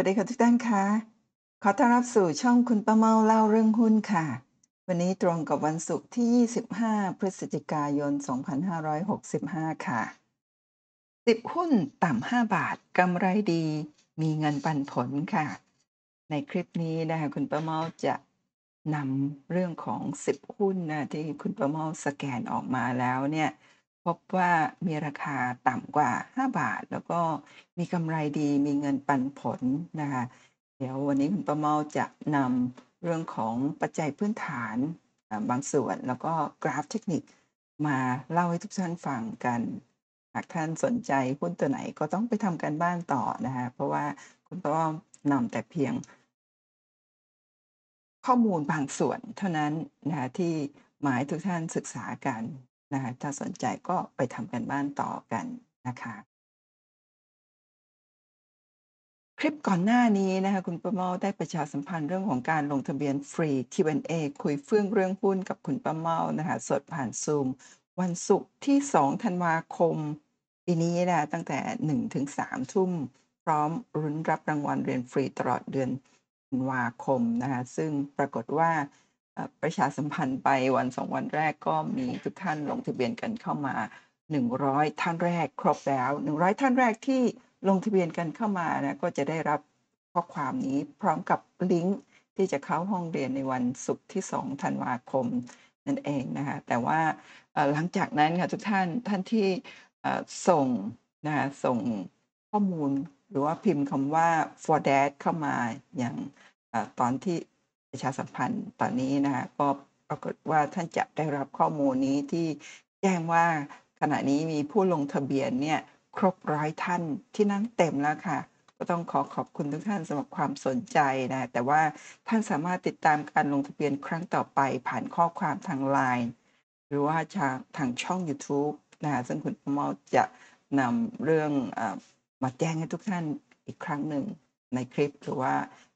วัสดีค่ะทุกท่านคะขอต้อนรับสู่ช่องคุณป้าเมาเล่าเรื่องหุ้นค่ะ วันนี้ตรงกับวันศุกร์ที่ 25 พฤศจิกายน 2565 ค่ะ 10 หุ้นต่ำ 5 บาทกำไรดี มีเงินปันผลค่ะ ในคลิปนี้นะคะคุณป้าเมาจะนำเรื่องของ 10 หุ้นนะที่คุณป้าเมาสแกนออกมาแล้วเนี่ย บว่ามีราคาต่ำกว่า 5 บาท แล้วก็มีกำไรดีมีเงินปันผลนะคะ เดี๋ยววันนี้คุณป้าเมาจะนำเรื่องของปัจจัยพื้นฐานบางส่วน แล้วก็กราฟเทคนิคมาเล่าให้ทุกท่านฟังกัน หากท่านสนใจหุ้นตัวไหนก็ต้องไปทำการบ้านต่อนะคะ เพราะว่าคุณป้าเมานำแต่เพียง ข้อมูลบางส่วนเท่านั้นนะคะที่หมาให้ทุกท่านศึกษากัน นะคะถ้าสนใจก็ไปทำการบ้านต่อกันนะคะคลิปก่อนหน้านี้นะคะคุณป้าเมาได้ประชาสัมพันธ์เรื่องของการลงทะเบียนฟรี Q&A คุยเฟื่องเรื่องหุ้นกับคุณป้าเมานะคะสดผ่านซูม วันศุกร์ที่ 2 ธันวาคม ปีนี้นะตั้งแต่ 1 ถึง 3 ทุ่ม พร้อมรุ้นรับรางวัลเรียนฟรีตลอดเดือนธันวาคมนะคะซึ่งปรากฏว่า ประชาสัมพันธ์ไปวันสองวันแรกก็มีทุกท่านลงทะเบียนกันเข้ามา 100 ท่านแรกครบแล้ว 100 ท่านแรกที่ลงทะเบียนกันเข้ามานะก็จะได้รับข้อความนี้พร้อมกับลิงก์ที่จะเข้าห้องเรียนในวันศุกร์ที่ 2 ธันวาคมนั่นเองนะคะแต่ว่าหลังจากนั้นค่ะทุกท่านท่านที่ส่งนะคะส่งข้อมูลหรือว่าพิมพ์คำว่า for dad เข้ามาอย่างอตอนที่ ประชาสัมพันธ์ตอนนี้นะคะก็ปรากฏว่าท่านจะได้รับข้อมูลนี้ที่แจ้งว่าขณะนี้มีผู้ลงทะเบียนเนี่ยครบร้อยท่านที่นั่งเต็มแล้วค่ะ ก็ต้องขอขอบคุณทุกท่านสำหรับความสนใจนะแต่ว่าท่านสามารถติดตามการลงทะเบียนครั้งต่อไปผ่านข้อความทาง LINE หรือว่าทางช่อง YouTube นะคะซึ่งคุณประมาจะนำเรื่องอมาแจ้งให้ทุกท่านอีกครั้งหนึ่งในคลิปหรือว่า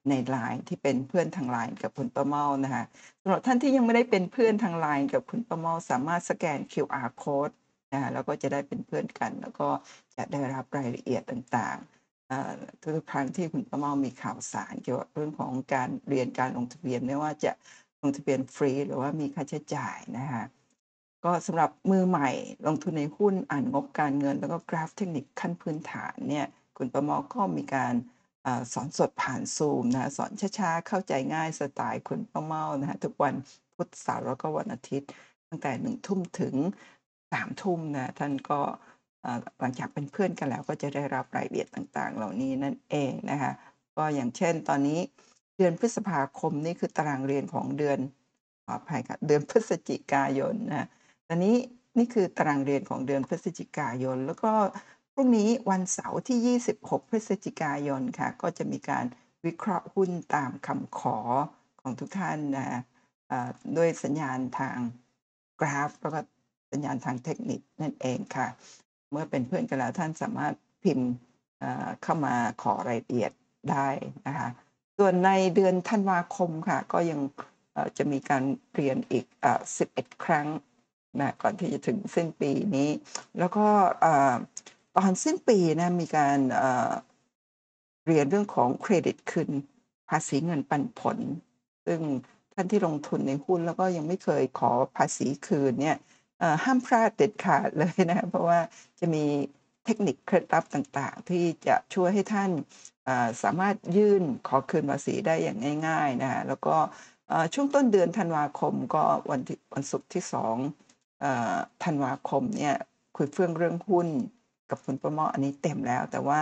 ใน LINE ที่เป็นเพื่อนทาง LINE กับคุณประเมานะคะสำหรับท่านที่ยังไม่ได้เป็นเพื่อนทาง LINE กับคุณประเมาสามารถสแกน QR code นะคะแล้วก็จะได้เป็นเพื่อนกัน แล้วก็จะได้รับรายละเอียดต่างๆทุกครั้งที่คุณป้าเมามีข่าวสารเกี่ยวกับเรื่องของการเรียนการลงทะเบียนไม่ว่าจะลงทะเบียนฟรี หรือว่ามีค่าใช้จ่ายนะคะก็สำหรับมือใหม่ลงทุนในหุ้นอ่านงบการเงิน แล้วก็กราฟเทคนิคขั้นพื้นฐานเนี่ยคุณประเมาก็มีการ อสอนสดผ่านซูมนะสอนช้าๆ เข้าใจง่ายสไตล์คุณป้าเมานะฮะทุกวันพุธเสาร์แล้วก็วันอาทิตย์ ตั้งแต่หนึ่งทุ่มถึงสามทุ่มนะท่านก็หลังจากเป็นเพื่อนกันแล้วก็จะได้รับรายละเอียดต่างๆ เหล่านี้นั่นเองนะคะก็อย่างเช่นตอนนี้เดือนพฤษภาคมนี่คือตารางเรียนของเดือนขออภัยค่ะเดือนพฤศจิกายนนะตอนนี้นี่คือตารางเรียนของเดือนพฤศจิกายน แล้วก็ พรุ่งนี้วันเสาร์ที่ 26 พฤศจิกายนค่ะ ก็จะมีการวิเคราะห์หุ้นตามคำขอของทุกท่านนะด้วยสัญญาณทางกราฟแล้วก็สัญญาณทางเทคนิคนั่นเองค่ะ เมื่อเป็นเพื่อนกันแล้วท่านสามารถพิมพ์เข้ามาขอรายละเอียดได้นะคะ ส่วนในเดือนธันวาคมค่ะ ก็ยังจะมีการเรียนอีกเอ่อ11 ครั้งนะก่อนที่จะถึงสิ้นปีนี้ แล้วก็ ตอนสิ้นปีนะมีการเเรียนเรื่องของเครดิตคืนภาษีเงินปันผล ซึ่งท่านที่ลงทุนในหุ้นแล้วก็ยังไม่เคยขอภาษีคืนเนี่ยห้ามพลาดเด็ดขาดเลยนะ เพราะว่าจะมีเทคนิคเคล็ดลับต่างๆ ที่จะช่วยให้ท่านสามารถยื่นขอคืนภาษีได้อย่างง่าย ๆนะคะแล้วก็ช่วงต้นเดือนธันวาคมก็วันวันศุกร์ที่2เอ่อธันวาคมเนี่ยคุยเฟื่องเรื่องหุ้น กับคุณประมาะอันนี้เต็มแล้ว แต่ว่า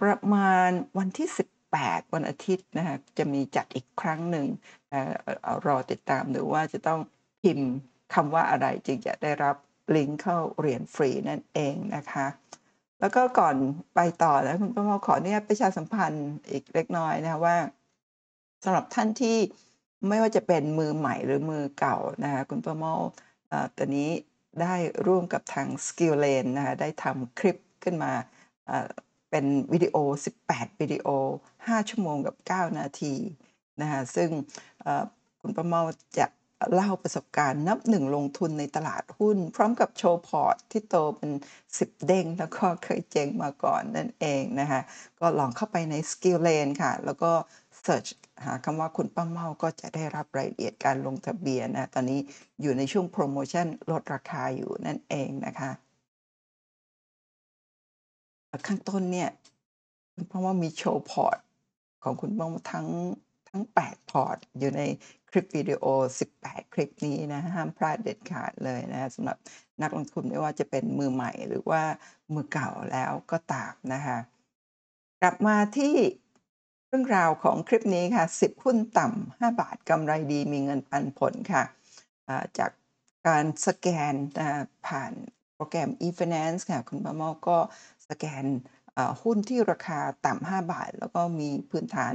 ประมาณวันที่ 18 วันอาทิตย์นะคะจะมีจัดอีกครั้งหนึ่งรอติดตามดูว่าจะต้องพิมพ์คำว่าอะไรจึงจะได้รับลิงก์เข้าเรียนฟรีนั่นเองนะคะ แล้วก็ก่อนไปต่อแล้วคุณป้าเมาขออนุญาตประชาสัมพันธ์อีกเล็กน้อยนะคะว่าสำหรับท่านที่ไม่ว่าจะเป็นมือใหม่หรือมือเก่านะคะคุณป้าเมาเอ่อตอนนี้ ได้ร่วมกับทาง Skill Lane นะคะได้ทำคลิปขึ้นมาเป็นวิดีโอ 18 วิดีโอ 5 ชั่วโมงกับ 9 นาทีนะคะซึ่งคุณป้าเมาจะเล่าประสบการณ์นับหนึ่งลงทุนในตลาดหุ้น พร้อมกับโชว์พอร์ตที่โตเป็น 10 เด้ง แล้วก็เคยเจ๊งมาก่อนนั่นเองนะคะก็ลองเข้าไปใน Skill Lane ค่ะ แล้วก็ เสิร์ชหาคำว่าคุณป้าเมาก็จะได้รับรายละเอียดการลงทะเบียนนะ ตอนนี้อยู่ในช่วงโปรโมชั่นลดราคาอยู่นั่นเองนะคะ ข้างต้นเนี่ยคุณป้าเมามีโชว์พอร์ตของคุณป้าเมาทั้งทั้ง 8 พอร์ต อยู่ในคลิปวิดีโอ 18 คลิปนี้นะห้ามพลาดเด็ดขาดเลยนะสำหรับนักลงทุนไม่ว่าจะเป็นมือใหม่หรือว่ามือเก่าแล้วก็ตามนะคะ กลับมาที่ รื่องราวของคลิปนี้ค่ะ 10 หุ้นต่ำ5บาทกำไรดีมีเงินปันผลค่ะ จากการสแกนผ่านโปรแกรม eFinance ค่ะ คุณป้าเมาก็สแกนหุ้นที่ราคาต่ำ5บาท แล้วก็มีพื้นฐาน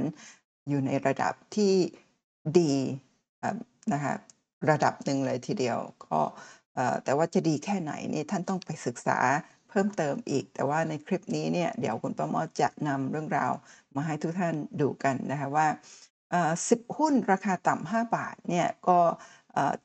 อยู่ในระดับที่ดีนะคะระดับหนึ่งเลยทีเดียว ก็แต่ว่าจะดีแค่ไหนนี่ท่านต้องไปศึกษาเพิ่มเติมอีก แต่ว่าในคลิปนี้เนี่ยเดี๋ยวคุณป้าเมาจะนำเรื่องราว มาให้ทุกท่านดูกันนะคะว่า 10 หุ้นราคาต่ำ5บาทเนี่ยก็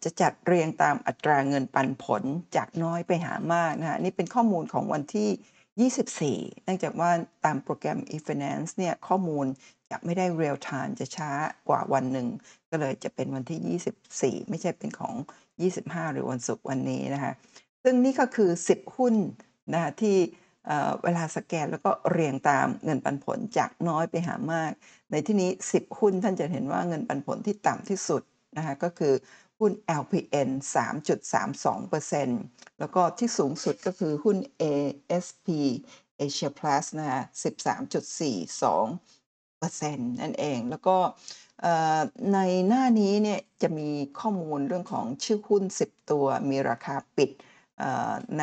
จะจัดเรียงตามอัตราเงินปันผลจากน้อยไปหามากนะคะนี่เป็นข้อมูลของวันที่ 24 เนื่องจากว่าตามโปรแกรม eFinance เนี่ยข้อมูลจะไม่ได้ real time จะช้ากว่าวันหนึ่ง ก็เลยจะเป็นวันที่ 24 ไม่ใช่เป็นของ 25 หรือวันศุกร์วันนี้นะคะซึ่งนี่ก็คือ 10 หุ้นนะคะที่ เวลาสแกนแล้วก็เรียงตามเงินปันผลจากน้อยไปหามาก ในที่นี้ 10 หุ้นท่านจะเห็นว่าเงินปันผลที่ต่ำที่สุดนะคะก็คือหุ้น LPN 3.32%แล้วก็ที่สูงสุดก็คือหุ้น ASP Asia Plus นะคะ13.42%นั่นเอง แล้วก็ในหน้านี้เนี่ยจะมีข้อมูลเรื่องของชื่อหุ้น 10 ตัวมีราคาปิดณ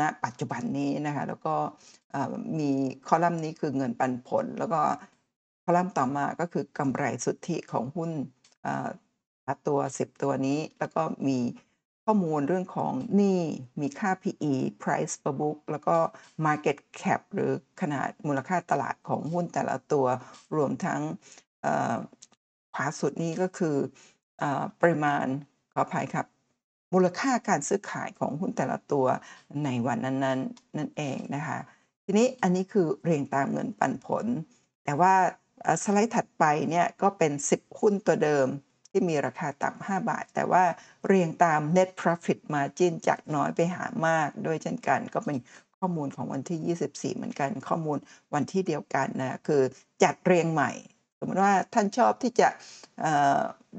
ณปัจจุบันนี้นะคะแล้วก็มีคอลัมน์นี้คือเงินปันผล แล้วก็คอลัมน์ต่อมาก็คือกำไรสุทธิของหุ้นตัว 10 ตัวนี้ แล้วก็มีข้อมูลเรื่องของหนี้มีค่า PE Price per book แล้วก็ Market Cap หรือขนาดมูลค่าตลาดของหุ้นแต่ละตัวรวมทั้งขวาสุดนี้ก็คืออปริมาณขออภัยครับ มูลค่าการซื้อขายของหุ้นแต่ละตัวในวันนั้นๆนั่นเองนะคะทีนี้อันนี้คือเรียงตามเงินปันผล แต่ว่าสไลด์ถัดไปเนี่ยก็เป็น 10 หุ้นตัวเดิมที่มีราคาต่ำ5บาท แต่ว่าเรียงตาม Net Profit Margin จากน้อยไปหามากด้วยเช่นกันก็เป็นข้อมูลของวันที่ 24 เหมือนกัน ข้อมูลวันที่เดียวกันนะคือจัดเรียงใหม่ มมติว่าท่านชอบที่จะ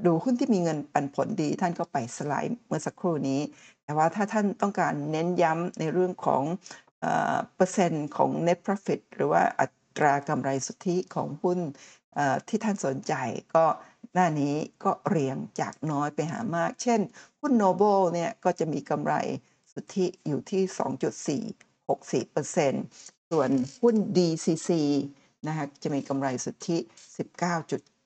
ดูหุ้นที่มีเงินปันผลดี ท่านก็ไปสไลด์เมื่อสักครู่นี้ แต่ว่าถ้าท่านต้องการเน้นย้ำในเรื่องของเปอร์เซ็นต์ของ Net Profit หรือว่าอัตรากำไรสุทธิของหุ้นที่ท่านสนใจก็หน้านี้ก็เรียงจากน้อยไปหามาก เช่น หุ้น Noble เนี่ยก็จะมีกำไรสุทธิอยู่ที่ 2.464%ส่วนหุ้น DCC นะคะจะมีกำไรสุทธิ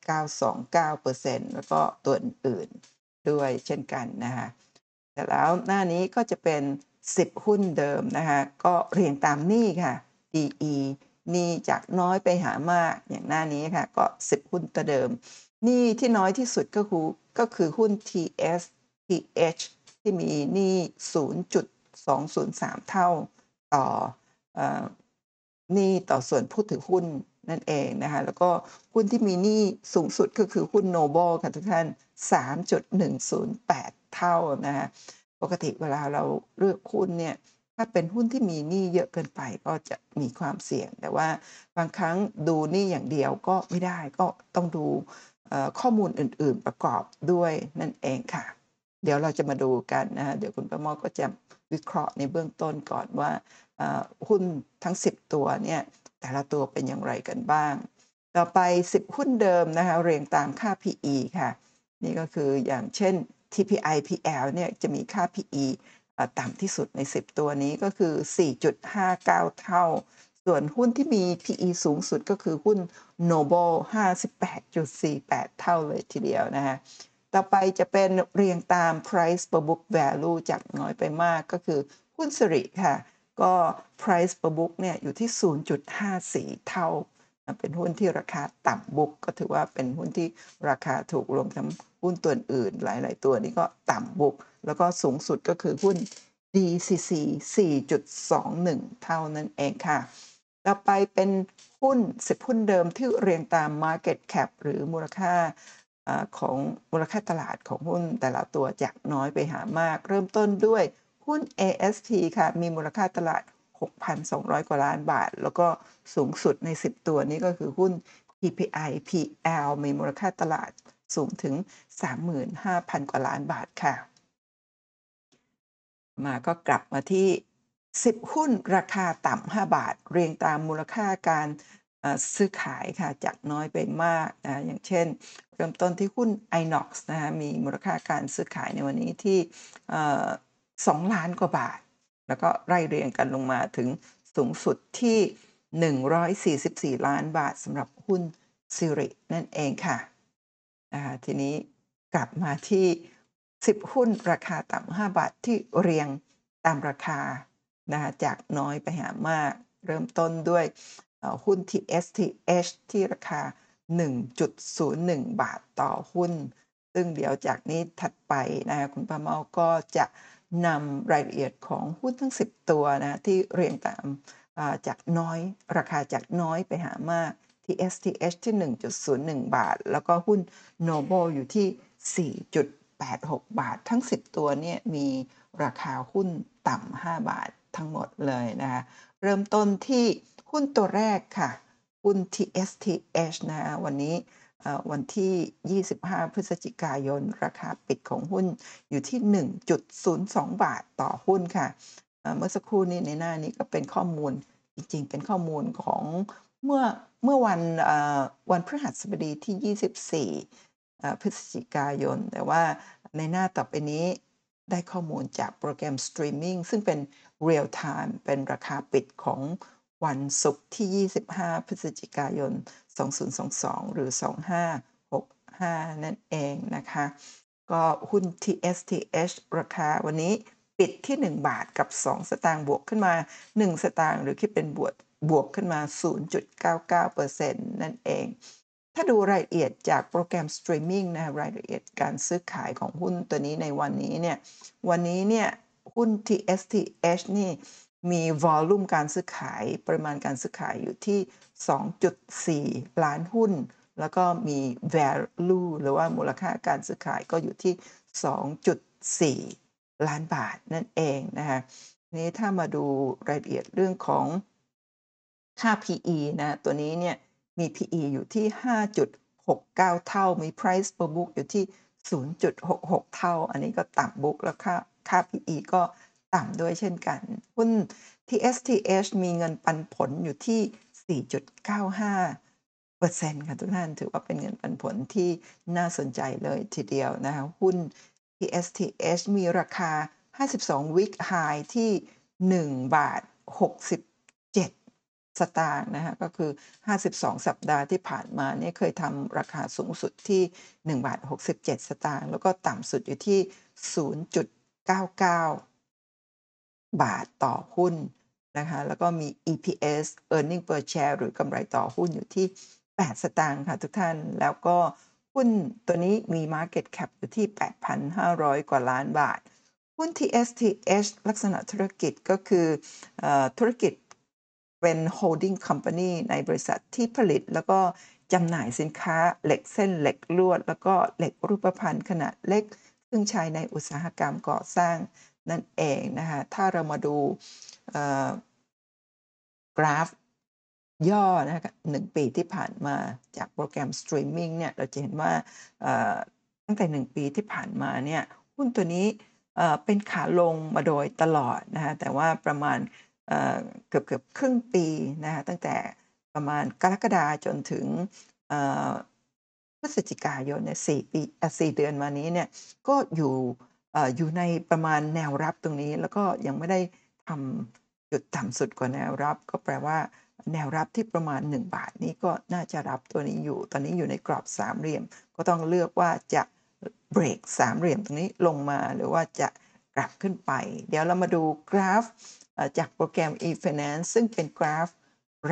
19.929%แล้วก็ตัวอื่นๆด้วยเช่นกันนะคะเสร็จแล้วหน้านี้ก็จะเป็น 10 หุ้นเดิมนะคะก็เรียงตามนี้ค่ะ DE นี้จากน้อยไปหามากอย่างหน้านี้ค่ะ ก็ 10 หุ้นตัวเดิม นี้ที่น้อยที่สุดก็คือก็คือหุ้น TSTH ที่มีนี้0.203 เท่าต่อออนี้ต่อส่วนผู้ถือหุ้น นั่นเองนะคะแล้วก็หุ้นที่มีหนี้สูงสุดก็คือหุ้น Noble ค่ะทุกท่าน 3.108 เท่านะคะปกติเวลาเราเลือกหุ้นเนี่ยถ้าเป็นหุ้นที่มีหนี้เยอะเกินไปก็จะมีความเสี่ยง แต่ว่าบางครั้งดูหนี้อย่างเดียวก็ไม่ได้ก็ต้องดูข้อมูลอื่น ๆประกอบด้วยนั่นเองค่ะ เดี๋ยวเราจะมาดูกันนะคะเดี๋ยวคุณป้าเมาก็จะวิเคราะห์ในเบื้องต้นก่อนว่าหุ้นทั้ง 10 ตัวเนี่ย แต่ละตัวเป็นอย่างไรกันบ้าง ต่อไป 10 หุ้นเดิมนะคะเรียงตามค่า PE ค่ะ นี่ก็คืออย่างเช่น TPIPL เนี่ยจะมีค่า PE ต่ำที่สุดใน 10 ตัวนี้ก็คือ 4.59 เท่า ส่วนหุ้นที่มี PE สูงสุดก็คือหุ้น Noble 58.48 เท่าเลยทีเดียวนะคะต่อไปจะเป็นเรียงตาม Price per book value จากน้อยไปมากก็คือหุ้นสิริค่ะ ก็ Price per book เนี่ยอยู่ที่ 0.54 เท่า เป็นหุ้นที่ราคาต่ำ book ก็ถือว่าเป็นหุ้นที่ราคาถูกรวมทั้งหุ้นตัวอื่น หลาย ๆ ตัวนี่ก็ต่ำ book แล้วก็สูงสุดก็คือหุ้น DCC 4.21 เท่านั้นเองค่ะ ต่อไปเป็นหุ้น 10 หุ้นเดิมที่เรียงตาม Market Cap หรือมูลค่าของมูลค่าตลาดของหุ้นแต่ละตัวจากน้อยไปหามาก เริ่มต้นด้วย หุ้น AST ค่ะ มีมูลค่าตลาด 6,200 กว่าล้านบาท แล้วก็สูงสุดใน 10 ตัวนี้ก็คือหุ้น TPI PL มีมูลค่าตลาดสูงถึง 35,000 กว่าล้านบาทค่ะ มาก็กลับมาที่ 10 หุ้นราคาต่ำ 5 บาท เรียงตามมูลค่าการซื้อขายค่ะจากน้อยไปมากนะอย่างเช่น เริ่มต้นที่หุ้น Inox นะคะมีมูลค่าการซื้อขายในวันนี้ที่ 2 ล้านกว่าบาท แล้วก็ไล่เรียงกันลงมาถึงสูงสุดที่ 144 ล้านบาทสำหรับหุ้นสิรินั่นเองค่ะะทีนี้กลับมาที่ 10 หุ้นราคาต่ำ5บาทที่เรียงตามราคานะคะจากน้อยไปหามาก เริ่มต้นด้วยหุ้น TSTH ที่ราคา 1.01 บาทต่อหุ้น ซึ่งเดี๋ยวจากนี้ถัดไปนะคะคุณป้าเมาก็จะ นำรายละเอียดของหุ้นทั้ง 10 ตัวนะที่เรียงตามาจากน้อยราคาจากน้อยไปหามาก TSTH ที่ 1.01 บาท แล้วก็หุ้น Noble อยู่ที่ 4.86 บาท ทั้ง 10 ตัวเนี่ยมีราคาหุ้นต่ำ 5 บาททั้งหมดเลยนะคะเริ่มต้นที่หุ้นตัวแรกค่ะ หุ้น TSTH นะวันนี้ วันที่ 25 พฤศจิกายน ราคาปิดของหุ้นอยู่ที่ 1.02 บาทต่อหุ้นค่ะ เมื่อสักครู่นี้ในหน้านี้ก็เป็นข้อมูลจริงๆ เป็นข้อมูลของเมื่อเมื่อวันวันพฤหัสบดีที่ 24 พฤศจิกายน แต่ว่าในหน้าต่อไปนี้ได้ข้อมูลจากโปรแกรมสตรีมมิ่งซึ่งเป็น Real Time เป็นราคาปิดของวันศุกร์ที่ 25 พฤศจิกายน 2022 หรือ 2565 นั่นเองนะคะ ก็หุ้น TSTH ราคาวันนี้ปิดที่ 1 บาทกับ 2 สตางค์บวกขึ้นมา 1 สตางค์หรือคิดเป็นบวกบวกขึ้นมา 0.99%นั่นเอง ถ้าดูรายละเอียดจากโปรแกรมสตรีมมิ่งนะรายละเอียดการซื้อขายของหุ้นตัวนี้ในวันนี้เนี่ย วันนี้เนี่ยหุ้น TSTH นี่มีวอลลุ่มการซื้อขายปริมาณการซื้อขายอยู่ที่ 2.4 ล้านหุ้น แล้วก็มี value หรือว่ามูลค่าการซื้อขายก็อยู่ที่ 2.4 ล้านบาทนั่นเองนะคะนี้ถ้ามาดูรายละเอียดเรื่องของค่า PE นะตัวนี้เนี่ยมี PE อยู่ที่ 5.69 เท่า มี Price per book อยู่ที่ 0.66 เท่า อันนี้ก็ต่ำ book แล้วค่าค่า PE ก็ต่ำด้วยเช่นกัน หุ้น TSTH มีเงินปันผลอยู่ที่ 4.95เปอร์เซ็นต์ค่ะทุกท่านถือว่าเป็นเงินปันผลที่น่าสนใจเลยทีเดียวนะคะหุ้น TSTH มีราคา 52 week high ที่ 1 บาท 67 สตางค์นะคะก็คือ 52 สัปดาห์ที่ผ่านมาเนี่ยเคยทำราคาสูงสุดที่ 1 บาท 67 สตางค์แล้วก็ต่ำสุดอยู่ที่ 0.99 บาทต่อหุ้น นะคะแล้วก็มี EPS earning per share หรือกำไรต่อหุ้นอยู่ที่ 8 สตางค์ค่ะทุกท่านแล้วก็หุ้นตัวนี้มี Market Cap อยู่ที่ 8,500 กว่าล้านบาท หุ้น TSTH ลักษณะธุรกิจก็คืออธุรกิจเป็น holding company ในบริษัทที่ผลิตแล้วก็จำหน่ายสินค้าเหล็กเส้นเหล็กลวด แล้วก็เหล็กรูปพรรณขนาดเล็ก ซึ่งใช้ในอุตสาหกรรมก่อสร้าง นั่นเองนะคะถ้าเรามาดูกราฟย่อนะคะหนึ่งปีที่ผ่านมาจากโปรแกรมสตรีมมิ่งเนี่ยเราจะเห็นว่าตั้งแต่1ปีที่ผ่านมาเนี่ยหุ้นตัวนี้เป็นขาลงมาโดยตลอดนะคะแต่ว่าประมาณเกือบเกือบครึ่งปีนะคะตั้งแต่ประมาณกรกฎาจนถึงพฤศจิกายนเนี่ยสี่ปีสี่เดือนมานี้เนี่ยก็อยู่ อยู่ในประมาณแนวรับตรงนี้ แล้วก็ยังไม่ได้ทำจุดต่ำสุดกว่าแนวรับ ก็แปลว่า แนวรับที่ประมาณ 1 บาทนี้ก็น่าจะรับตัวนี้อยู่ ตอนนี้อยู่ในกรอบสามเหลี่ยม ก็ต้องเลือกว่าจะเบรกสามเหลี่ยมตรงนี้ลงมาหรือว่าจะกลับขึ้นไป เดี๋ยวเรามาดูกราฟจากโปรแกรม e-finance ซึ่งเป็นกราฟ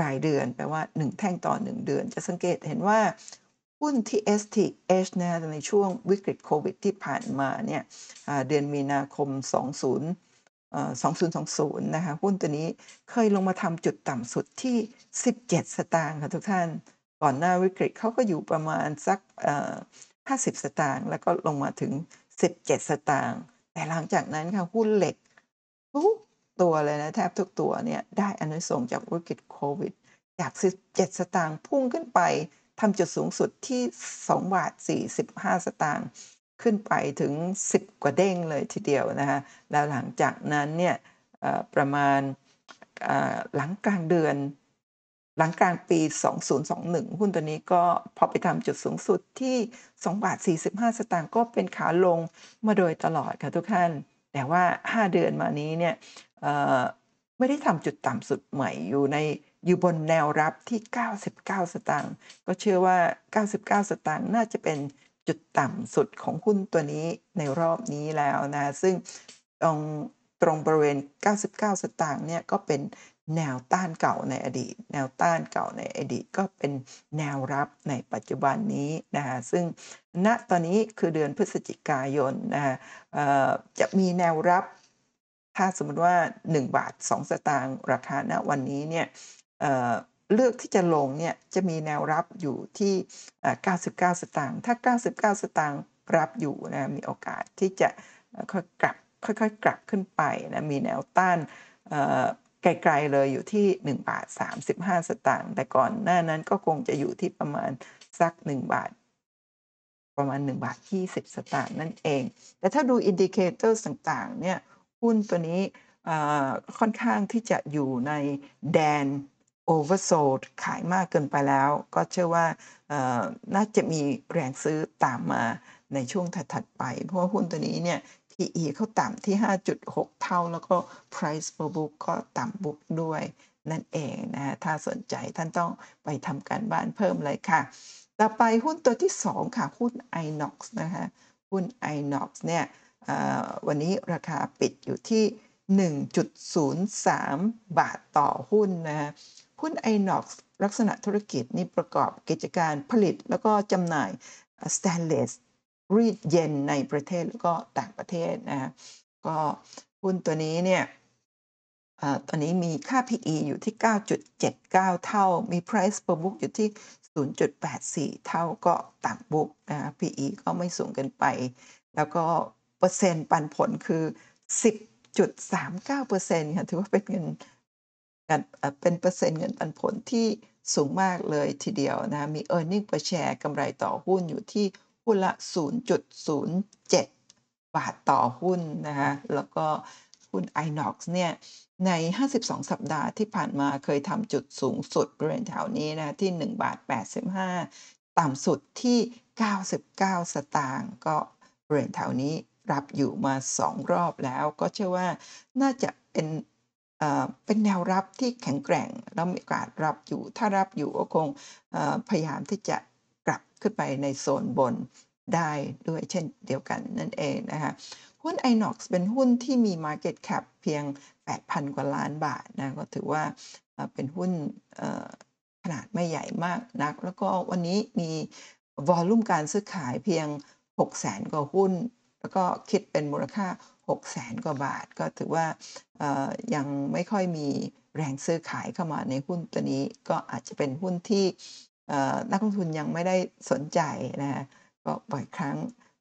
รายเดือน แปลว่า 1 แท่งต่อ 1 เดือน จะสังเกตเห็นว่า หุ้น TSTH นะคะในช่วงวิกฤตโควิดที่ผ่านมาเนี่ยเดือนมีนาคม 20 2020 นะคะหุ้นตัวนี้เคยลงมาทำจุดต่ำสุดที่ 17 สตางค์ค่ะทุกท่าน ก่อนหน้าวิกฤตเขาก็อยู่ประมาณสัก 50 สตางค์แล้วก็ลงมาถึง 17 สตางค์แต่หลังจากนั้นค่ะหุ้นเหล็กทุกตัวเลยนะแทบทุกตัวเนี่ยได้อนิสงจากวิกฤตโควิด จาก 17 สตางค์พุ่งขึ้นไป ทำจุดสูงสุดที่2.45 สตางค์ขึ้นไปถึง 10 กว่าเด้งเลยทีเดียวนะคะแล้วหลังจากนั้นเนี่ยประมาณหลังกลางเดือน หลังกลางปี 2021 หุ้นตัวนี้ก็พอไปทำจุดสูงสุดที่2.45 สตางค์ก็เป็นขาลงมาโดยตลอดค่ะทุกท่าน แต่ว่า 5 เดือนมานี้เนี่ยไม่ได้ทำจุดต่ำสุดใหม่อยู่ใน อยู่บนแนวรับที่ 99 สตางค์ก็เชื่อว่า 99 สตางค์น่าจะเป็นจุดต่ำสุดของหุ้นตัวนี้ในรอบนี้แล้วนะ ซึ่งตรงตรงบริเวณ 99 สตางค์เนี่ยก็เป็นแนวต้านเก่าในอดีต แนวต้านเก่าในอดีตก็เป็นแนวรับในปัจจุบันนี้นะคะซึ่งณตอนนี้คือเดือนพฤศจิกายนนะคะจะมีแนวรับ ถ้าสมมติว่า 1 บาท 2 สตางค์ราคาณวันนี้เนี่ย เลือกที่จะลงเนี่ยจะมีแนวรับอยู่ที่ 99 สตางค์ ถ้า 99 สตางค์รับอยู่นะมีโอกาสที่จะค่อยกลับค่อยๆ กลับขึ้นไปนะมีแนวต้านไกลๆเลยอยู่ที่ 1 บาท 35 สตางค์ แต่ก่อนหน้านั้นก็คงจะอยู่ที่ประมาณสัก 1 บาท ประมาณ 1 บาท 20 สตางค์นั่นเอง แต่ถ้าดู indicators ต่างๆเนี่ยหุ้นตัวนี้ค่อนข้างที่จะอยู่ในแดน oversold ขายมากเกินไปแล้ว ก็เชื่อว่าน่าจะมีแรงซื้อตามมาในช่วงถัดๆไป เพราะว่าหุ้นตัวนี้เนี่ย PE เขาต่ำที่ 5.6 เท่า แล้วก็ Price per book ก็ต่ำ book ด้วยนั่นเองนะคะถ้าสนใจท่านต้องไปทำการบ้านเพิ่มเลยค่ะ ต่อไปหุ้นตัวที่ 2 ค่ะ หุ้น Inox นะคะ หุ้น Inox เนี่ยวันนี้ราคาปิดอยู่ที่ 1.03 บาทต่อหุ้นนะะ หุ้น Inox ลักษณะธุรกิจนี่ประกอบกิจการผลิตแล้วก็จำหน่ายสเตนเลสรีดเย็นในประเทศแล้วก็ต่างประเทศนะก็หุ้นตัวนี้เนี่ยอตอนนี้มีค่า PE อยู่ที่ 9.79 เท่า มี Price per book อยู่ที่ 0.84 เท่าก็ต่ำ book นะ PE ก็ไม่สูงเกินไป แล้วก็เปอร์เซ็นต์ปันผลคือ 10.39%ค่ะ ถือว่าเป็นเงิน กันเป็นเปอร์เซ็นต์เงินปันผลที่สูงมากเลยทีเดียวนะคะมี Earnings per share กำไรต่อหุ้นอยู่ที่หุ้นละ 0.07 บาทต่อหุ้นนะคะแล้วก็หุ้น Inox เนี่ยใน 52 สัปดาห์ที่ผ่านมาเคยทำจุดสูงสุดบริเวณแถวนี้นะคะที่ 1 บาท 85 ต่ำสุดที่ 99 สตางค์ก็บริเวณแถวนี้รับอยู่มา 2 รอบแล้ว ก็เชื่อว่าน่าจะเป็น เป็นแนวรับที่แข็งแกร่งแล้วมีโอกาสรับอยู่ ถ้ารับอยู่ก็คงพยายามที่จะกลับขึ้นไปในโซนบนได้ด้วยเช่นเดียวกันนั่นเองนะคะหุ้น Inox เป็นหุ้นที่มี Market Cap เพียง 8,000 กว่าล้านบาทนะก็ถือว่าเป็นหุ้นขนาดไม่ใหญ่มากนัก แล้วก็วันนี้มีวอลลุ่มการซื้อขายเพียง 600,000กว่าหุ้น แล้วก็คิดเป็นมูลค่า 600,000กว่าบาท ก็ถือว่ายังไม่ค่อยมีแรงซื้อขายเข้ามาในหุ้นตัวนี้ ก็อาจจะเป็นหุ้นที่นักลงทุนยังไม่ได้สนใจนะคะก็บ่อยครั้ง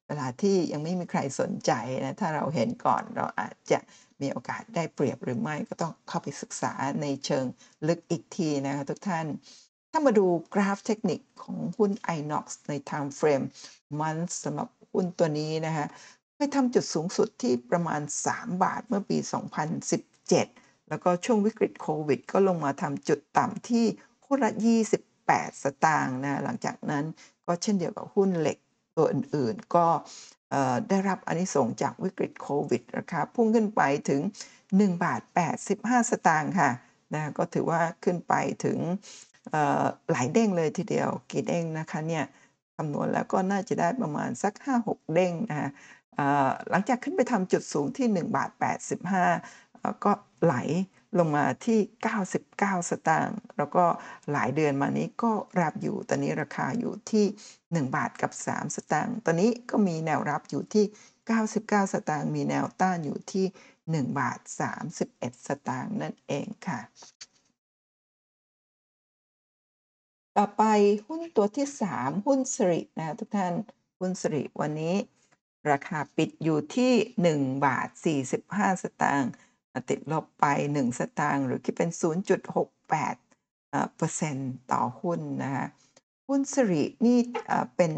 เวลาที่ยังไม่มีใครสนใจนะถ้าเราเห็นก่อนเราอาจจะมีโอกาสได้เปรียบหรือไม่ก็ต้องเข้าไปศึกษาในเชิงลึกอีกทีนะคะทุกท่าน ถ้ามาดูกราฟเทคนิคของหุ้น Inox ใน Time frame month สำหรับหุ้นตัวนี้นะคะ เคยทำจุดสูงสุดที่ประมาณ 3 บาทเมื่อปี 2017 แล้วก็ช่วงวิกฤตโควิด ก็ลงมาทำจุดต่ำที่หุ้นละ 28 สตางค์นะ หลังจากนั้นก็เช่นเดียวกับหุ้นเหล็กตัวอื่นๆ ก็ได้รับอานิสงส์จากวิกฤตโควิดราคาพุ่งขึ้นไปถึง 1 บาท 85 สตางค์ค่ะนะก็ถือว่าขึ้นไปถึงหลายเด้งเลยทีเดียวกี่เด้งนะคะเนี่ยคำนวณแล้วก็น่าจะได้ประมาณสัก 5-6 เด้งนะคะ หลังจากขึ้นไปทำจุดสูงที่1บาท85 ก็ไหลลงมาที่ 99 สตางค์แล้วก็หลายเดือนมานี้ก็รับอยู่ตอนนี้ราคาอยู่ที่ 1 บาทกับ 3 สตางค์ตอนนี้ก็มีแนวรับอยู่ที่ 99 สตางค์มีแนวต้านอยู่ที่ 1 บาท 31 สตางค์นั่นเองค่ะ ต่อไปหุ้นตัวที่ 3 หุ้นสิรินะคะทุกท่านหุ้นสิริวันนี้ ราคาปิดอยู่ที่ 1 บาท 45 สตางค์ติดลบไป 1 สตางค์หรือคิดเป็น 0.68เอ่อเปอร์เซ็นต์ต่อหุ้นนะคะหุ้นสิรินี่เอ่อเป็น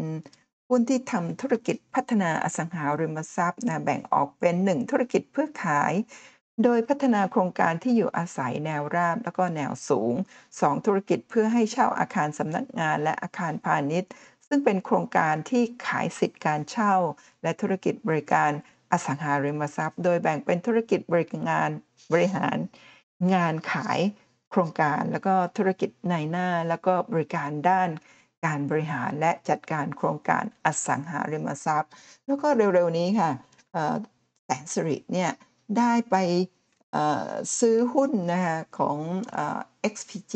หุ้นที่ทำธุรกิจพัฒนาอสังหาริมทรัพย์นะแบ่งออกเป็น 1 ธุรกิจเพื่อขาย โดยพัฒนาโครงการที่อยู่อาศัยแนวราบแล้วก็แนวสูง 2 ธุรกิจเพื่อให้เช่าอาคารสำนักงานและอาคารพาณิชย์ ซึ่งเป็นโครงการที่ขายสิทธิ์การเช่า และธุรกิจบริการอสังหาริมทรัพย์ โดยแบ่งเป็นธุรกิจบริงานบริหาร งานขายโครงการแล้วก็ธุรกิจในหน้า แล้วก็บริการด้านการบริหารและจัดการโครงการอสังหาริมทรัพย์ แล้วก็เร็วๆนี้ค่ะแสนสิริเนี่ยได้ไปซื้อหุ้นนะคะของอ XPG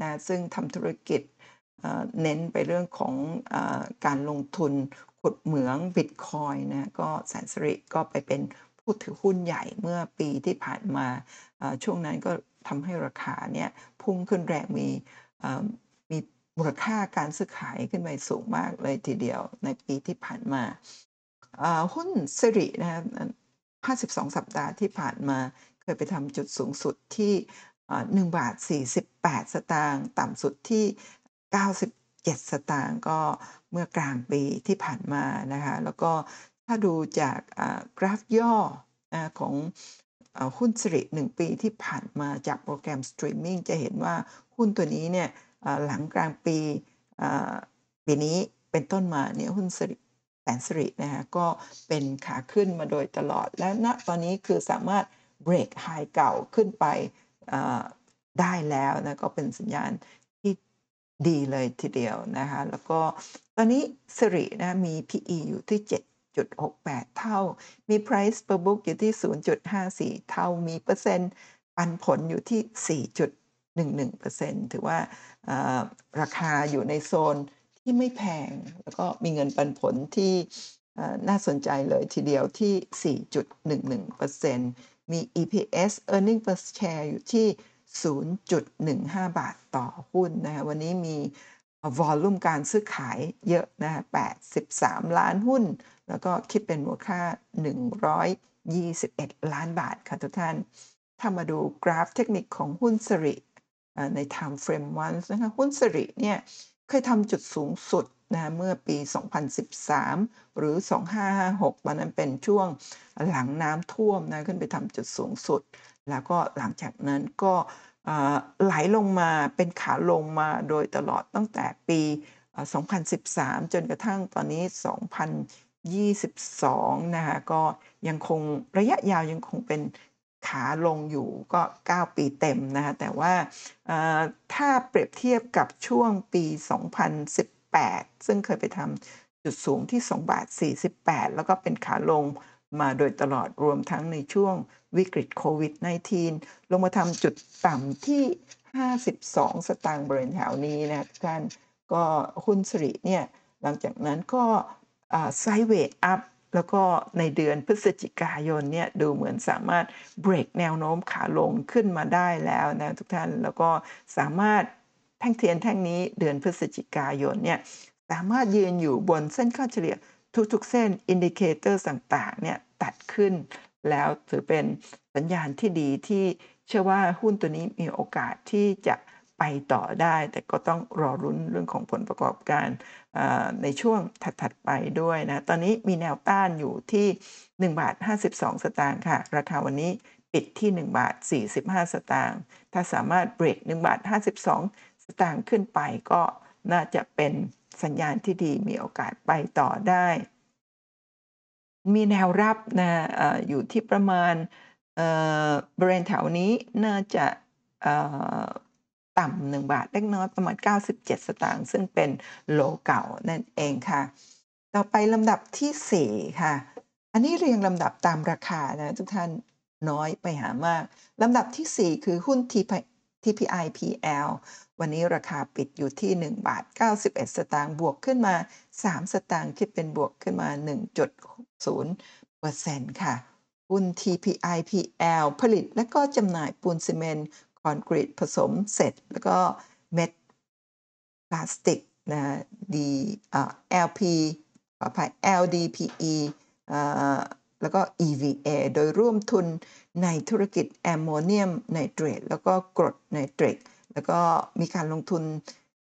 นะซึ่งทำธุรกิจ เน้นไปเรื่องของอการลงทุนขุดเหมืองบิตคอยนะก็แสนสิริก็ไปเป็นผู้ถือหุ้นใหญ่เมื่อปีที่ผ่านมาช่วงนั้นก็ทำให้ราคาเนี่ยพุ่งขึ้นแรงมีมีมูลค่าการซื้อขายขึ้นไปสูงมากเลยทีเดียวในปีที่ผ่านมาหุ้นสิรินะคะ52 สัปดาห์ที่ผ่านมาเคยไปทำจุดสูงสุดที่เอ่อ1บาท48 สตางค์ต่ำสุดที่ 97 สตางค์ก็เมื่อกลางปีที่ผ่านมานะคะแล้วก็ถ้าดูจากกราฟย่อของหุ้นสิริ 1 ปีที่ผ่านมาจากโปรแกรมสตรีมมิ่งจะเห็นว่าหุ้นตัวนี้เนี่ยหลังกลางปีปีนี้เป็นต้นมาเนี่ยหุ้นสิริแสนสิรินะคะก็เป็นขาขึ้นมาโดยตลอด และณตอนนี้คือสามารถ break high เก่าขึ้นไปได้แล้วนะก็เป็นสัญญาณ ดีเลยทีเดียวนะคะแล้วก็ตอนนี้สิรินะมี PE อยู่ที่ 7.68 เท่า มี Price per book อยู่ที่ 0.54 เท่ามีเปอร์เซ็นต์ปันผลอยู่ที่ 4.11%ถือว่าอ่าราคาอยู่ในโซนที่ไม่แพง แล้วก็มีเงินปันผลที่น่าสนใจเลยทีเดียวที่ 4.11%มี EPS Earning per share อยู่ที่ 0.15 บาทต่อหุ้นนะคะวันนี้มีวอลลุ่มการซื้อขายเยอะนะคะ83 ล้านหุ้น แล้วก็คิดเป็นมูลค่า 121 ล้านบาทค่ะทุกท่าน ถ้ามาดูกราฟเทคนิคของหุ้นสริใน Time Frame Once นะคะหุ้นสริเนี่ยเคยทำจุดสูงสุดนะคะเมื่อปี 2013 หรือ 2556ตอนนั้นเป็นช่วงหลังน้ำท่วมนะขึ้นไปทำจุดสูงสุด แล้วก็หลังจากนั้นก็ไหลลงมาเป็นขาลงมาโดยตลอดตั้งแต่ปี 2013 จนกระทั่งตอนนี้ 2022 นะคะก็ยังคงระยะยาวยังคงเป็นขาลงอยู่ก็ 9 ปีเต็มนะคะแต่ว่าถ้าเปรียบเทียบกับช่วงปี 2018 ซึ่งเคยไปทำจุดสูงที่ 2 บาท 48 แล้วก็เป็นขาลง มาโดยตลอดรวมทั้งในช่วงวิกฤตโควิด -19 ลงมาทำจุดต่ำที่ 52 สตางค์บริเวณแถวนี้นะท่านก็หุ้นสิริเนี่ยหลังจากนั้นก็ไซด์เวย์อัพแล้วก็ในเดือนพฤศจิกายนเนี่ยดูเหมือนสามารถเบรกแนวโน้มขาลงขึ้นมาได้แล้วนะทุกท่านแล้วก็สามารถแท่งเทียนแท่งนี้เดือนพฤศจิกายนเนี่ยสามารถยืนอยู่บนเส้นค่าเฉลี่ย ทุกๆเส้น indicator ต่างๆเนี่ยตัดขึ้น แล้วถือเป็นสัญญาณที่ดีที่เชื่อว่าหุ้นตัวนี้มีโอกาสที่จะไปต่อได้ แต่ก็ต้องรอลุ้นเรื่องของผลประกอบการในช่วงถัดๆไปด้วยนะ ตอนนี้มีแนวต้านอยู่ที่ 1 บาท 52 สตางค์ค่ะ ราคาวันนี้ปิดที่ 1 บาท 45 สตางค์ถ้าสามารถเบรก1 บาท 52 สตางค์ขึ้นไปก็น่าจะเป็น สัญญาณที่ดีมีโอกาสไปต่อได้ มีแนวรับนะออยู่ที่ประมาณเอ่อบริเวณแถวนี้น่าจะเอ่อต่ำ1บาทเล็กน้อยประมาณ 97 สตางค์ซึ่งเป็นโลเก่านั่นเองค่ะ ต่อไปลำดับที่ 4 ค่ะ อันนี้เรียงลำดับตามราคานะทุกท่านน้อยไปหามากลำดับที่ 4 คือหุ้น TPIPL วันนี้ราคาปิดอยู่ที่ 1 บาท 91 สตางค์บวกขึ้นมา 3 สตางค์คิดเป็นบวกขึ้นมา 1.0%ค่ะหุ้น TPIPL ผลิตและก็จำหน่ายปูนซีเมนต์คอนกรีตผสมเสร็จ แล้วก็เม็ดพลาสติกนะดีอ่า LP ขออภัย LDPE อ่าแล้วก็ EVA โดยร่วมทุนในธุรกิจแอมโมเนียมไนเตรตแล้วก็กรดไนเตรต แล้วก็มีการลงทุน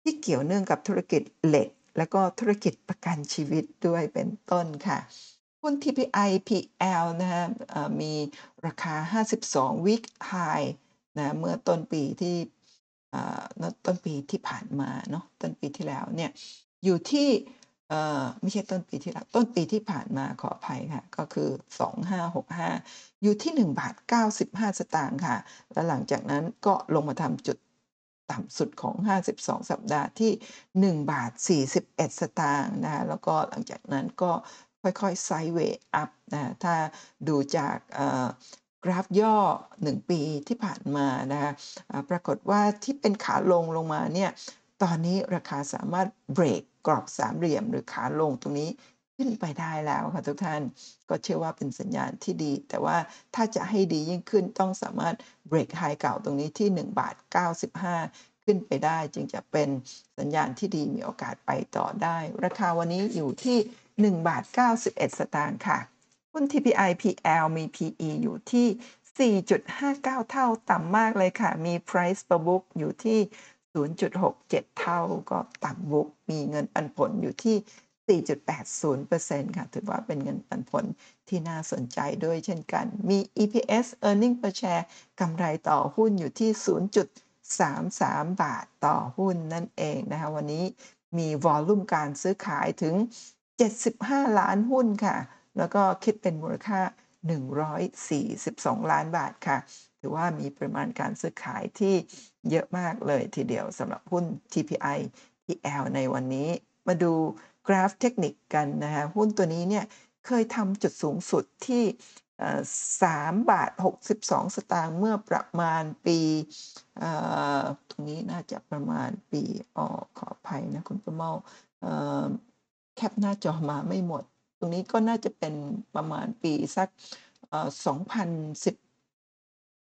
ที่เกี่ยวเนื่องกับธุรกิจเหล็ก แล้วก็ธุรกิจประกันชีวิตด้วยเป็นต้นค่ะหุ้น TPI PL นะฮะมีราคา 52 week high นะเมื่อต้นปีที่ต้นปีที่ผ่านมาเนาะต้นปีที่แล้วเนี่ยอยู่ที่ไม่ใช่ต้นปีที่แล้วต้นปีที่ผ่านมาขออภัยค่ะก็คือ 2565 อยู่ที่ 1 บาท 95 สตางค์ค่ะ แล้วหลังจากนั้นก็ลงมาทำจุด ต่ำสุดของ 52 สัปดาห์ที่ 1 บาท 41 สตางค์นะคะแล้วก็หลังจากนั้นก็ค่อยๆไซด์เวย์อัพนะถ้าดูจากกราฟย่อ 1 ปีที่ผ่านมานะคะปรากฏว่าที่เป็นขาลงลงมาเนี่ยตอนนี้ราคาสามารถเบรกกรอบสามเหลี่ยมหรือขาลงตรงนี้ ขึ้นไปได้แล้วค่ะทุกท่านก็เชื่อว่าเป็นสัญญาณที่ดี แต่ว่าถ้าจะให้ดียิ่งขึ้นต้องสามารถเบรกไฮเก่าตรงนี้ที่1บาท95 ขึ้นไปได้จึงจะเป็นสัญญาณที่ดีมีโอกาสไปต่อได้ ราคาวันนี้อยู่ที่1บาท91 สตางค์ค่ะหุ้น TPI PL มี PE อยู่ที่ 4.59 เท่าต่ำมากเลยค่ะ มี Price per book อยู่ที่ 0.67 เท่าก็ต่ำบุ๊กมีเงินปันผลอยู่ที่ 4.80%ค่ะ ถือว่าเป็นเงินปันผลที่น่าสนใจด้วยเช่นกัน มี EPS earning per share กำไรต่อหุ้นอยู่ที่ 0.33 บาทต่อหุ้นนั่นเองนะคะ วันนี้มีวอลลุ่มการซื้อขายถึง 75 ล้านหุ้นค่ะ แล้วก็คิดเป็นมูลค่า 142 ล้านบาทค่ะ ถือว่ามีปริมาณการซื้อขายที่เยอะมากเลยทีเดียวสำหรับหุ้น TPI PL ในวันนี้ มาดู กราฟเทคนิคกันนะคะหุ้นตัวนี้เนี่ยเคยทำจุดสูงสุดที่3บาท 62 สตางค์เมื่อประมาณปีตรงนี้น่าจะประมาณปีอ๋อขออภัยนะคุณประเมาแคปหน้าจอมาไม่หมด ตรงนี้ก็น่าจะเป็นประมาณปีสักเอ่อ2010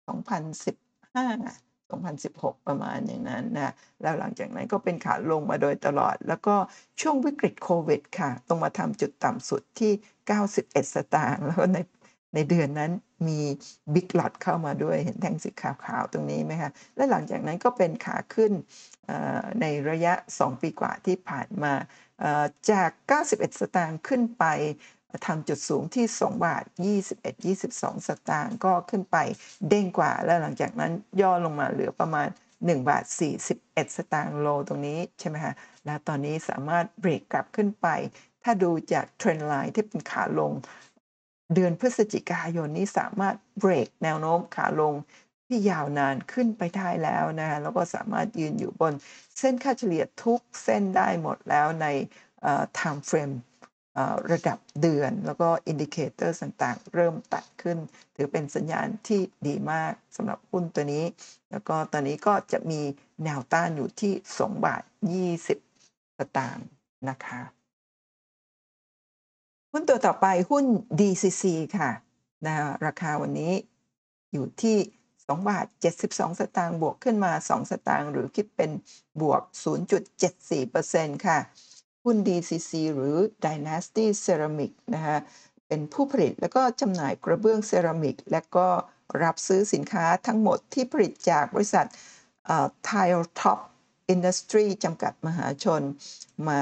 2015 2016 ประมาณอย่างนั้นนะแล้วหลังจากนั้นก็เป็นขาลงมาโดยตลอด แล้วก็ช่วงวิกฤตโควิดค่ะต้องมาทำจุดต่ำสุดที่ 91 สตางค์แล้วในในเดือนนั้นมีบิ๊กหลอตเข้ามาด้วยเห็นแท่งสีขาวๆตรงนี้ไหมคะและหลังจากนั้นก็เป็นขาขึ้นในระยะ 2 ปีกว่าที่ผ่านมาเอ่อจาก 91 สตางค์ขึ้นไป ทำจุดสูงที่ 2 บาท 21 22 สตางค์ก็ขึ้นไปเด้งกว่า แล้วหลังจากนั้นย่อลงมาเหลือประมาณ 1 บาท 41 สตางค์ low ตรงนี้ใช่ไหมคะแล้วตอนนี้สามารถเบรกกลับขึ้นไป ถ้าดูจาก trend line ที่เป็นขาลง เดือนพฤศจิกายนนี้สามารถเบรกแนวโน้มขาลงที่ยาวนานขึ้นไปได้แล้วนะแล้วก็สามารถยืนอยู่บนเส้นค่าเฉลี่ยทุกเส้นได้หมดแล้วใน time frame เอ่อ ระดับเดือน แล้วก็ indicator ต่างๆ เริ่มตัดขึ้น ถือเป็นสัญญาณที่ดีมากสำหรับหุ้นตัวนี้ แล้วก็ตอนนี้ก็จะมีแนวต้านอยู่ที่ 2 บาท 20สตางค์นะคะหุ้นตัวต่อไปหุ้น DCC ค่ะนะราคาวันนี้อยู่ที่ 2 บาท 72 สตางค์บวกขึ้นมา 2 สตางค์หรือคิดเป็นบวก 0.74%ค่ะ หุ้น DCC หรือ Dynasty Ceramic นะคะเป็นผู้ผลิตแล้วก็จำหน่ายกระเบื้องเซรามิก และก็รับซื้อสินค้าทั้งหมดที่ผลิตจากบริษัท Tile Top Industry จำกัดมหาชน มา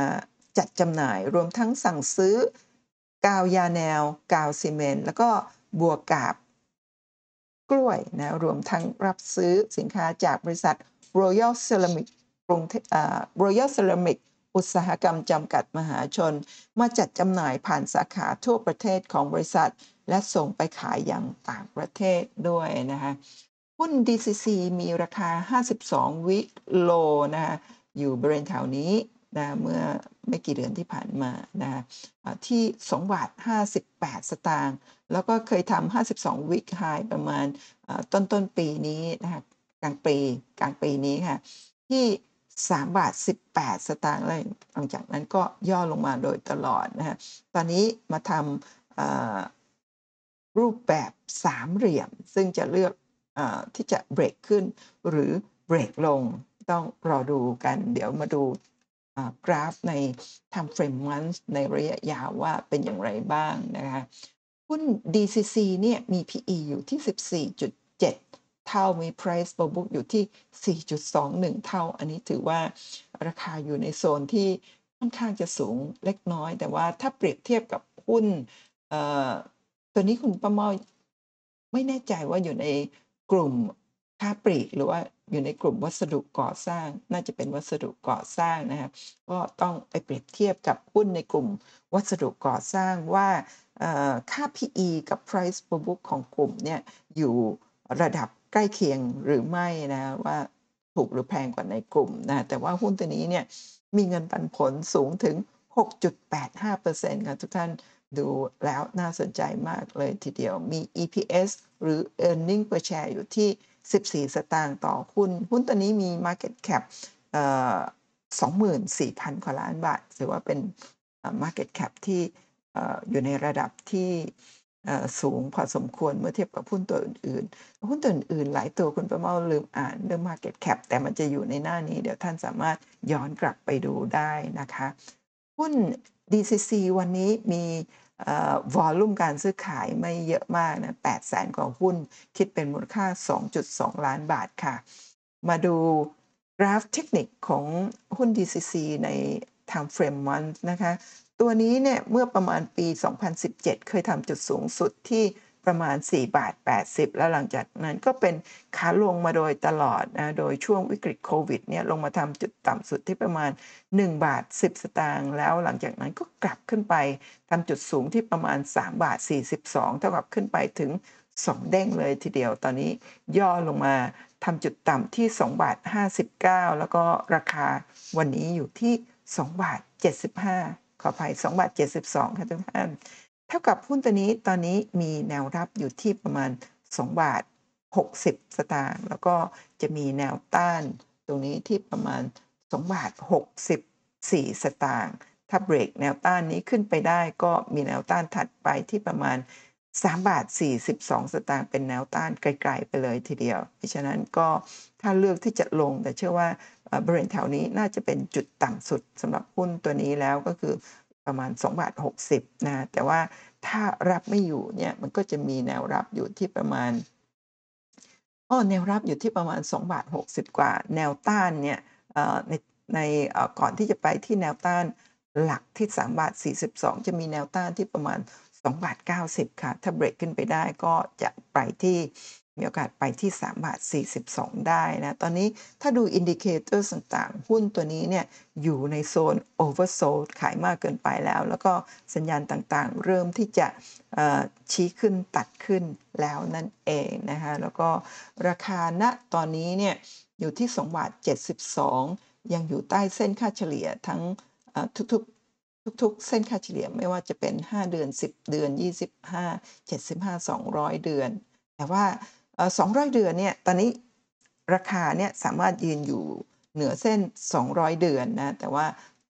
จัดจำหน่ายรวมทั้งสั่งซื้อกาวยาแนว กาวซีเมนต์แล้วก็บัวกาบกล้วยนะรวมทั้งรับซื้อสินค้าจากบริษัท Royal Ceramic กรุงเทพอ่า Royal Ceramic อุตสาหกรรมจำกัดมหาชน มาจัดจำหน่ายผ่านสาขาทั่วประเทศของบริษัท และส่งไปขายอย่างต่างประเทศด้วยนะคะหุ้น DCC มีราคา 52 วิกโลนะคะอยู่บริเวณแถวนี้นะเมื่อไม่กี่เดือนที่ผ่านมานะะอ่าที่ 2 บาท 58 สตางค์แล้วก็เคยทำ 52 week high ประมาณต้นต้นปีนี้นะคะกลางปีกลางปีนี้ค่ะที่ 3 บาท 18 สตางค์แล้วหลังจากนั้นก็ย่อลงมาโดยตลอดนะคะตอนนี้มาทำรูปแบบสามเหลี่ยม ซึ่งจะเลือกอที่จะเบรกขึ้นหรือเบรกลงต้องรอดูกัน เดี๋ยวมาดูกราฟใน time frame month ในระยะยาวว่าเป็นอย่างไรบ้างนะคะหุ้น DCC เนี่ยมี PE อยู่ที่ 14.7 เท่ามี Price per book อยู่ที่ 4.21 เท่า อันนี้ถือว่าราคาอยู่ในโซนที่ค่อนข้างจะสูงเล็กน้อย แต่ว่าถ้าเปรียบเทียบกับหุ้นตัวนี้คุณป้ามาไม่แน่ใจว่าอยู่ในกลุ่มค้าปลีกหรือว่าอยู่ในกลุ่มวัสดุก่อสร้าง น่าจะเป็นวัสดุก่อสร้างนะครับก็ต้องไปเปรียบเทียบกับหุ้นในกลุ่มวัสดุก่อสร้างว่าค่า PE กับ Price per book ของกลุ่มเนี่ยอยู่ระดับ ใกล้เคียงหรือไม่นะว่าถูกหรือแพงกว่าในกลุ่มนะแต่ว่าหุ้นตัวนี้เนี่ยมีเงินปันผลสูงถึง 6.85%ค่ะทุกท่านดูแล้วน่าสนใจมากเลยทีเดียวมี EPS หรือ Earning per share อยู่ที่ 14 สตางค์ต่อหุ้น หุ้นตัวนี้มี Market Cap 24,000 กว่าล้านบาท ถือว่าเป็น Market Cap ที่อยู่ในระดับที่ สูงพอสมควรเมื่อเทียบกับหุ้นตัวอื่นๆ หุ้นตัวอื่นๆ หลายตัวคุณประเมาลืมอ่านเรื่อง Market Cap แต่มันจะอยู่ในหน้านี้ เดี๋ยวท่านสามารถย้อนกลับไปดูได้นะคะ หุ้น DCC วันนี้มีวอลลุ่มการซื้อขายไม่เยอะมากนะ8แสนกว่าหุ้น คิดเป็นมูลค่า 2.2 ล้านบาทค่ะ มาดูกราฟเทคนิคของหุ้น DCC ใน time frame month นะคะ ตัวนี้เนี่ยเมื่อประมาณปี 2017 เคยทำจุดสูงสุดที่ประมาณ 4 บาท 80 แล้วหลังจากนั้นก็เป็นขาลงมาโดยตลอดนะ โดยช่วงวิกฤตโควิดเนี่ยลงมาทำจุดต่ำสุดที่ประมาณ 1 บาท 10 สตางค์แล้วหลังจากนั้นก็กลับขึ้นไปทำจุดสูงที่ประมาณ 3 บาท 42 เท่ากับขึ้นไปถึง 2 เด้งเลยทีเดียว ตอนนี้ย่อลงมาทำจุดต่ำที่ 2 บาท 59 แล้วก็ราคาวันนี้อยู่ที่ 2 บาท 75 ขออภัย2บาท72 ค่ะทุกท่าน เท่ากับหุ้นตัวนี้ตอนนี้มีแนวรับอยู่ที่ประมาณ 2 บาท 60 สตางค์แล้วก็จะมีแนวต้านตรงนี้ที่ประมาณ 2 บาท 64 สตางค์ถ้าเบรกแนวต้านนี้ขึ้นไปได้ก็มีแนวต้านถัดไปที่ประมาณ 3 บาท 42 สตางค์เป็นแนวต้านไกลๆไปเลยทีเดียว เพราะฉะนั้นก็ถ้าเลือกที่จะลงแต่เชื่อว่าบริเวณแถวนี้น่าจะเป็นจุดต่ำสุดสำหรับหุ้นตัวนี้แล้วก็คือประมาณ2บาท60นะแต่ว่าถ้ารับไม่อยู่เนี่ยมันก็จะมีแนวรับอยู่ที่ประมาณอ้อแนวรับอยู่ที่ประมาณ2บาท60 กว่า แนวต้านเนี่ยในในก่อนที่จะไปที่แนวต้านหลักที่3บาท42 จะมีแนวต้านที่ประมาณ 2 บาท 90 ค่ะ ถ้าเบรกขึ้นไปได้ก็จะไปที่มีโอกาสไปที่ 3 บาท 42 ได้นะ ตอนนี้ถ้าดู indicator ต่างๆ หุ้นตัวนี้เนี่ยอยู่ในโซน oversold ขายมากเกินไปแล้ว แล้วก็สัญญาณต่างๆ เริ่มที่จะชี้ขึ้นตัดขึ้นแล้วนั่นเองนะคะ แล้วก็ราคาณตอนนี้เนี่ยอยู่ที่ 2 บาท 72 ยังอยู่ใต้เส้นค่าเฉลี่ยทั้งทุกๆ ทุกๆ เส้นค่าเฉลี่ยไม่ว่าจะเป็น 5 เดือน 10 เดือน 25 75 200 เดือน แต่ว่าเอ่อ200 เดือนเนี่ยตอนนี้ราคาเนี่ยสามารถยืนอยู่เหนือเส้น 200 เดือนนะแต่ว่า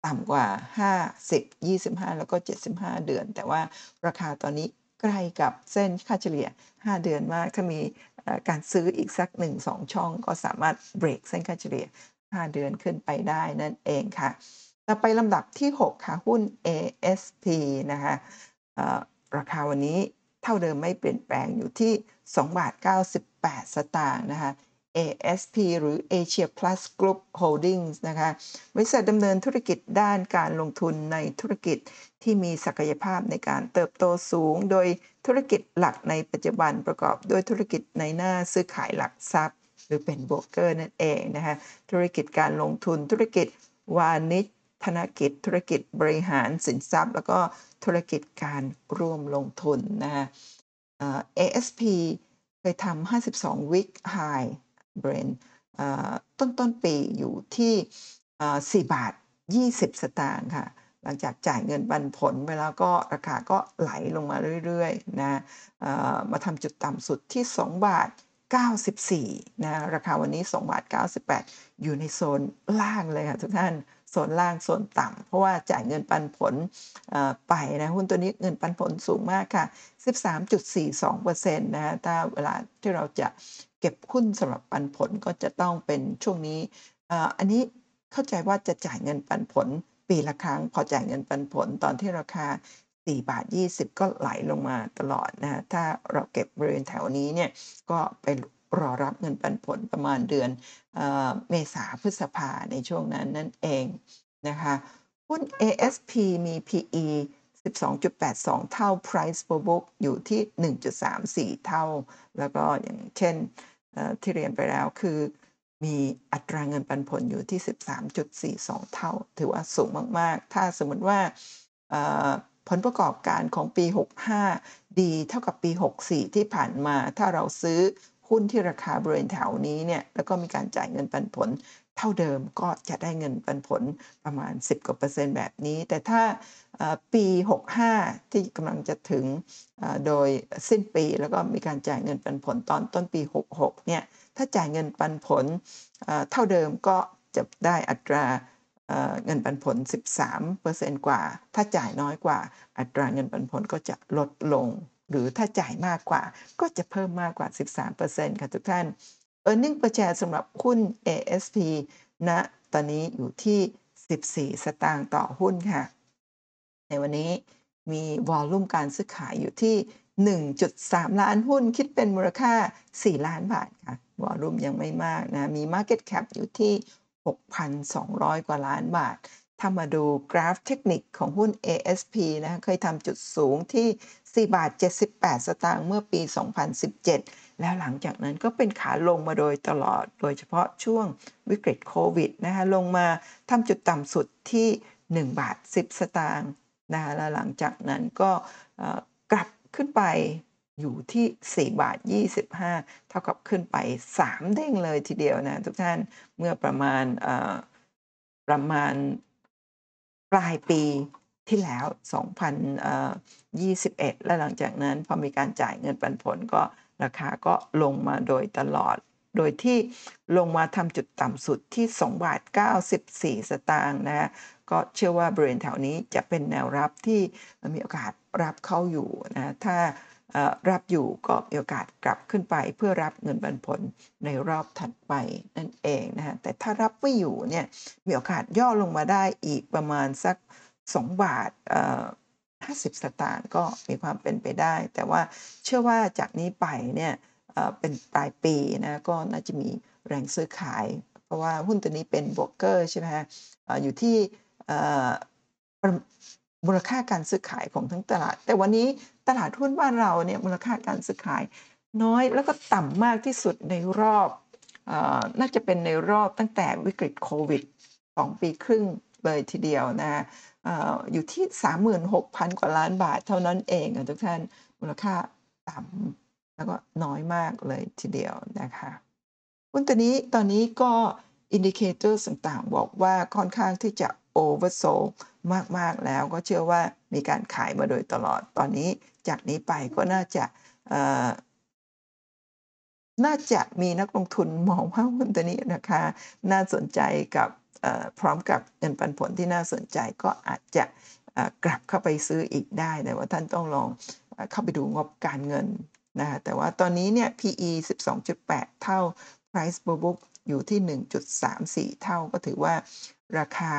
ต่ำกว่า 50 25 แล้วก็ 75 เดือน แต่ว่าราคาตอนนี้ใกล้กับเส้นค่าเฉลี่ย 5 เดือนมากถ้ามีการซื้ออีกสัก 1-2 ช่อง ก็สามารถเบรกเส้นค่าเฉลี่ย 5 เดือนขึ้นไปได้นั่นเองค่ะ ต่อไปลำดับที่ 6 ค่ะ หุ้น ASP นะคะราคาวันนี้เท่าเดิมไม่เปลี่ยนแปลงอยู่ที่ 2 บาท 98 สตางค์นะคะ ASP หรือ Asia Plus Group Holdings นะคะบริษัทดำเนินธุรกิจด้านการลงทุนในธุรกิจที่มีศักยภาพในการเติบโตสูง โดยธุรกิจหลักในปัจจุบันประกอบด้วยธุรกิจในหน้าซื้อขายหลักทรัพย์ หรือเป็นโบรกเกอร์นั่นเองนะคะธุรกิจการลงทุนธุรกิจวานิช ธนกิจ ธุรกิจบริหารสินทรัพย์ แล้วก็ธุรกิจการร่วมลงทุนนะคะ ASP เคยทำ52 week high เบรนเอ่อต้นต้นปีอยู่ที่เอ่อ4บาท 20 สตางค์ค่ะ หลังจากจ่ายเงินปันผลไปแล้วก็ราคาก็ไหลลงมาเรื่อยๆนะมาทำจุดต่ำสุดที่ 2 บาท 94 นะ ราคาวันนี้ 2 บาท 98 อยู่ในโซนล่างเลยค่ะทุกท่าน โซนล่างโซนต่ำเพราะว่าจ่ายเงินปันผลไปนะหุ้นตัวนี้เงินปันผลสูงมากค่ะ 13.42%นะฮะถ้าเวลาที่เราจะเก็บหุ้นสำหรับปันผลก็จะต้องเป็นช่วงนี้อันนี้เข้าใจว่าจะจ่ายเงินปันผลปีละครั้ง พอจ่ายเงินปันผลตอนที่ราคา 4 บาท 20 ก็ไหลลงมาตลอดนะฮะถ้าเราเก็บบริเวณแถวนี้เนี่ยก็ไป รอรับเงินปันผลประมาณเดือนเอเมษาพฤษภาในช่วงนั้นนั่นเองนะคะหุ้น ASP มี PE 12.82 เท่า Price per book อยู่ที่ 1.34 เท่า แล้วก็อย่างเช่นที่เรียนไปแล้วคือมีอัตราเงินปันผลอยู่ที่ 13.42 เท่า ถือว่าสูงมาก ๆ ถ้าสมมติว่าผลประกอบการของปี 65 ดีเท่ากับปี 64 ที่ผ่านมา ถ้าเราซื้อ หุ้นที่ราคาบริเวณแถวนี้เนี่ยแล้วก็มีการจ่ายเงินปันผล เท่าเดิมก็จะได้เงินปันผลประมาณ 10กว่าเปอร์เซ็นต์แบบนี้ แต่ถ้าปี 65 ที่กำลังจะถึงโดยสิ้นปีแล้วก็มีการจ่ายเงินปันผลตอนต้นปี 66 เนี่ยถ้าจ่ายเงินปันผลเท่าเดิมก็จะได้อัตราเอ่อเงินปันผล 13%กว่า ถ้าจ่ายน้อยกว่า อัตราเงินปันผลก็จะลดลง หรือถ้าจ่ายมากกว่าก็จะเพิ่มมากกว่า 13%ค่ะทุกท่าน e a r n i n g per share สำหรับหุ้น ASP ณตอนนี้อยู่ที่ 14 สตางค์ต่อหุ้นค่ะ ในวันนี้มีวอลลุ่มการซื้อขายอยู่ที่ 1.3 ล้านหุ้นคิดเป็นมูลค่า 4 ล้านบาทค่ะ วอลลุ่มยังไม่มากนะ มี Market Cap อยู่ที่ 6,200 กว่าล้านบาท ถ้ามาดูกราฟเทคนิคของหุ้น ASP นะ เคยทำจุดสูงที่ 4 บาท 78 สตางค์เมื่อปี 2017 แล้วหลังจากนั้นก็เป็นขาลงมาโดยตลอด โดยเฉพาะช่วงวิกฤตโควิดนะคะลงมาทำจุดต่ำสุดที่ 1 บาท 10 สตางค์นะคะแล้วหลังจากนั้นก็กลับขึ้นไปอยู่ที่ 4 บาท 25 เท่ากับขึ้นไป 3 เด้งเลยทีเดียวนะทุกท่านเมื่อประมาณประมาณปลายปี ที่แล้ว 2021 และหลังจากนั้นพอมีการจ่ายเงินปันผลก็ราคาก็ลงมาโดยตลอด โดยที่ลงมาทำจุดต่ำสุดที่ 2 บาท 94 สตางค์นะฮะก็เชื่อว่าบริเวณแถวนี้จะเป็นแนวรับที่มีโอกาสรับเข้าอยู่นะถ้ารับอยู่ก็มีโอกาสกลับขึ้นไปเพื่อรับเงินปันผลในรอบถัดไปนั่นเองนะฮะแต่ถ้ารับไม่อยู่เนี่ยมีโอกาสย่อลงมาได้อีกประมาณสัก 2 บาทเอ่อ50สตางค์ก็มีความเป็นไปได้ แต่ว่าเชื่อว่าจากนี้ไปเนี่ยเป็นปลายปีนะก็น่าจะมีแรงซื้อขาย เพราะว่าหุ้นตัวนี้เป็นบรกเกอร์ใช่ไหมฮะอยู่ที่มูลค่าการซื้อขายของทั้งตลาด แต่วันนี้ตลาดหุ้นบ้านเราเนี่ยมูลค่าการซื้อขายน้อยแล้วก็ต่ำมากที่สุดในรอบอน่าจะเป็นในรอบตั้งแต่วิกฤตโควิด2ปีครึ่งเลยทีเดียวนะ อยู่ที่ 36,000 กว่าล้านบาทเท่านั้นเองอะทุกท่านมูลค่าต่ำแล้วก็น้อยมากเลยทีเดียวนะคะหุ้นตัวนี้ตอนนี้ก็ indicator ต่างๆ บอกว่าค่อนข้างที่จะ oversold มาก ๆ แล้วก็เชื่อว่ามีการขายมาโดยตลอดตอนนี้จากนี้ไปก็น่าจะน่าจะมีนักลงทุนมองว่าหุ้นตัวนี้ราคาน่าสนใจกับ พร้อมกับเงินปันผลที่น่าสนใจก็อาจจะกลับเข้าไปซื้ออีกได้ แต่ว่าท่านต้องลองเข้าไปดูงบการเงินนะคะแต่ว่าตอนนี้เนี่ย PE 12.8 เท่า Price per book อยู่ที่ 1.34 เท่าก็ถือว่าราคา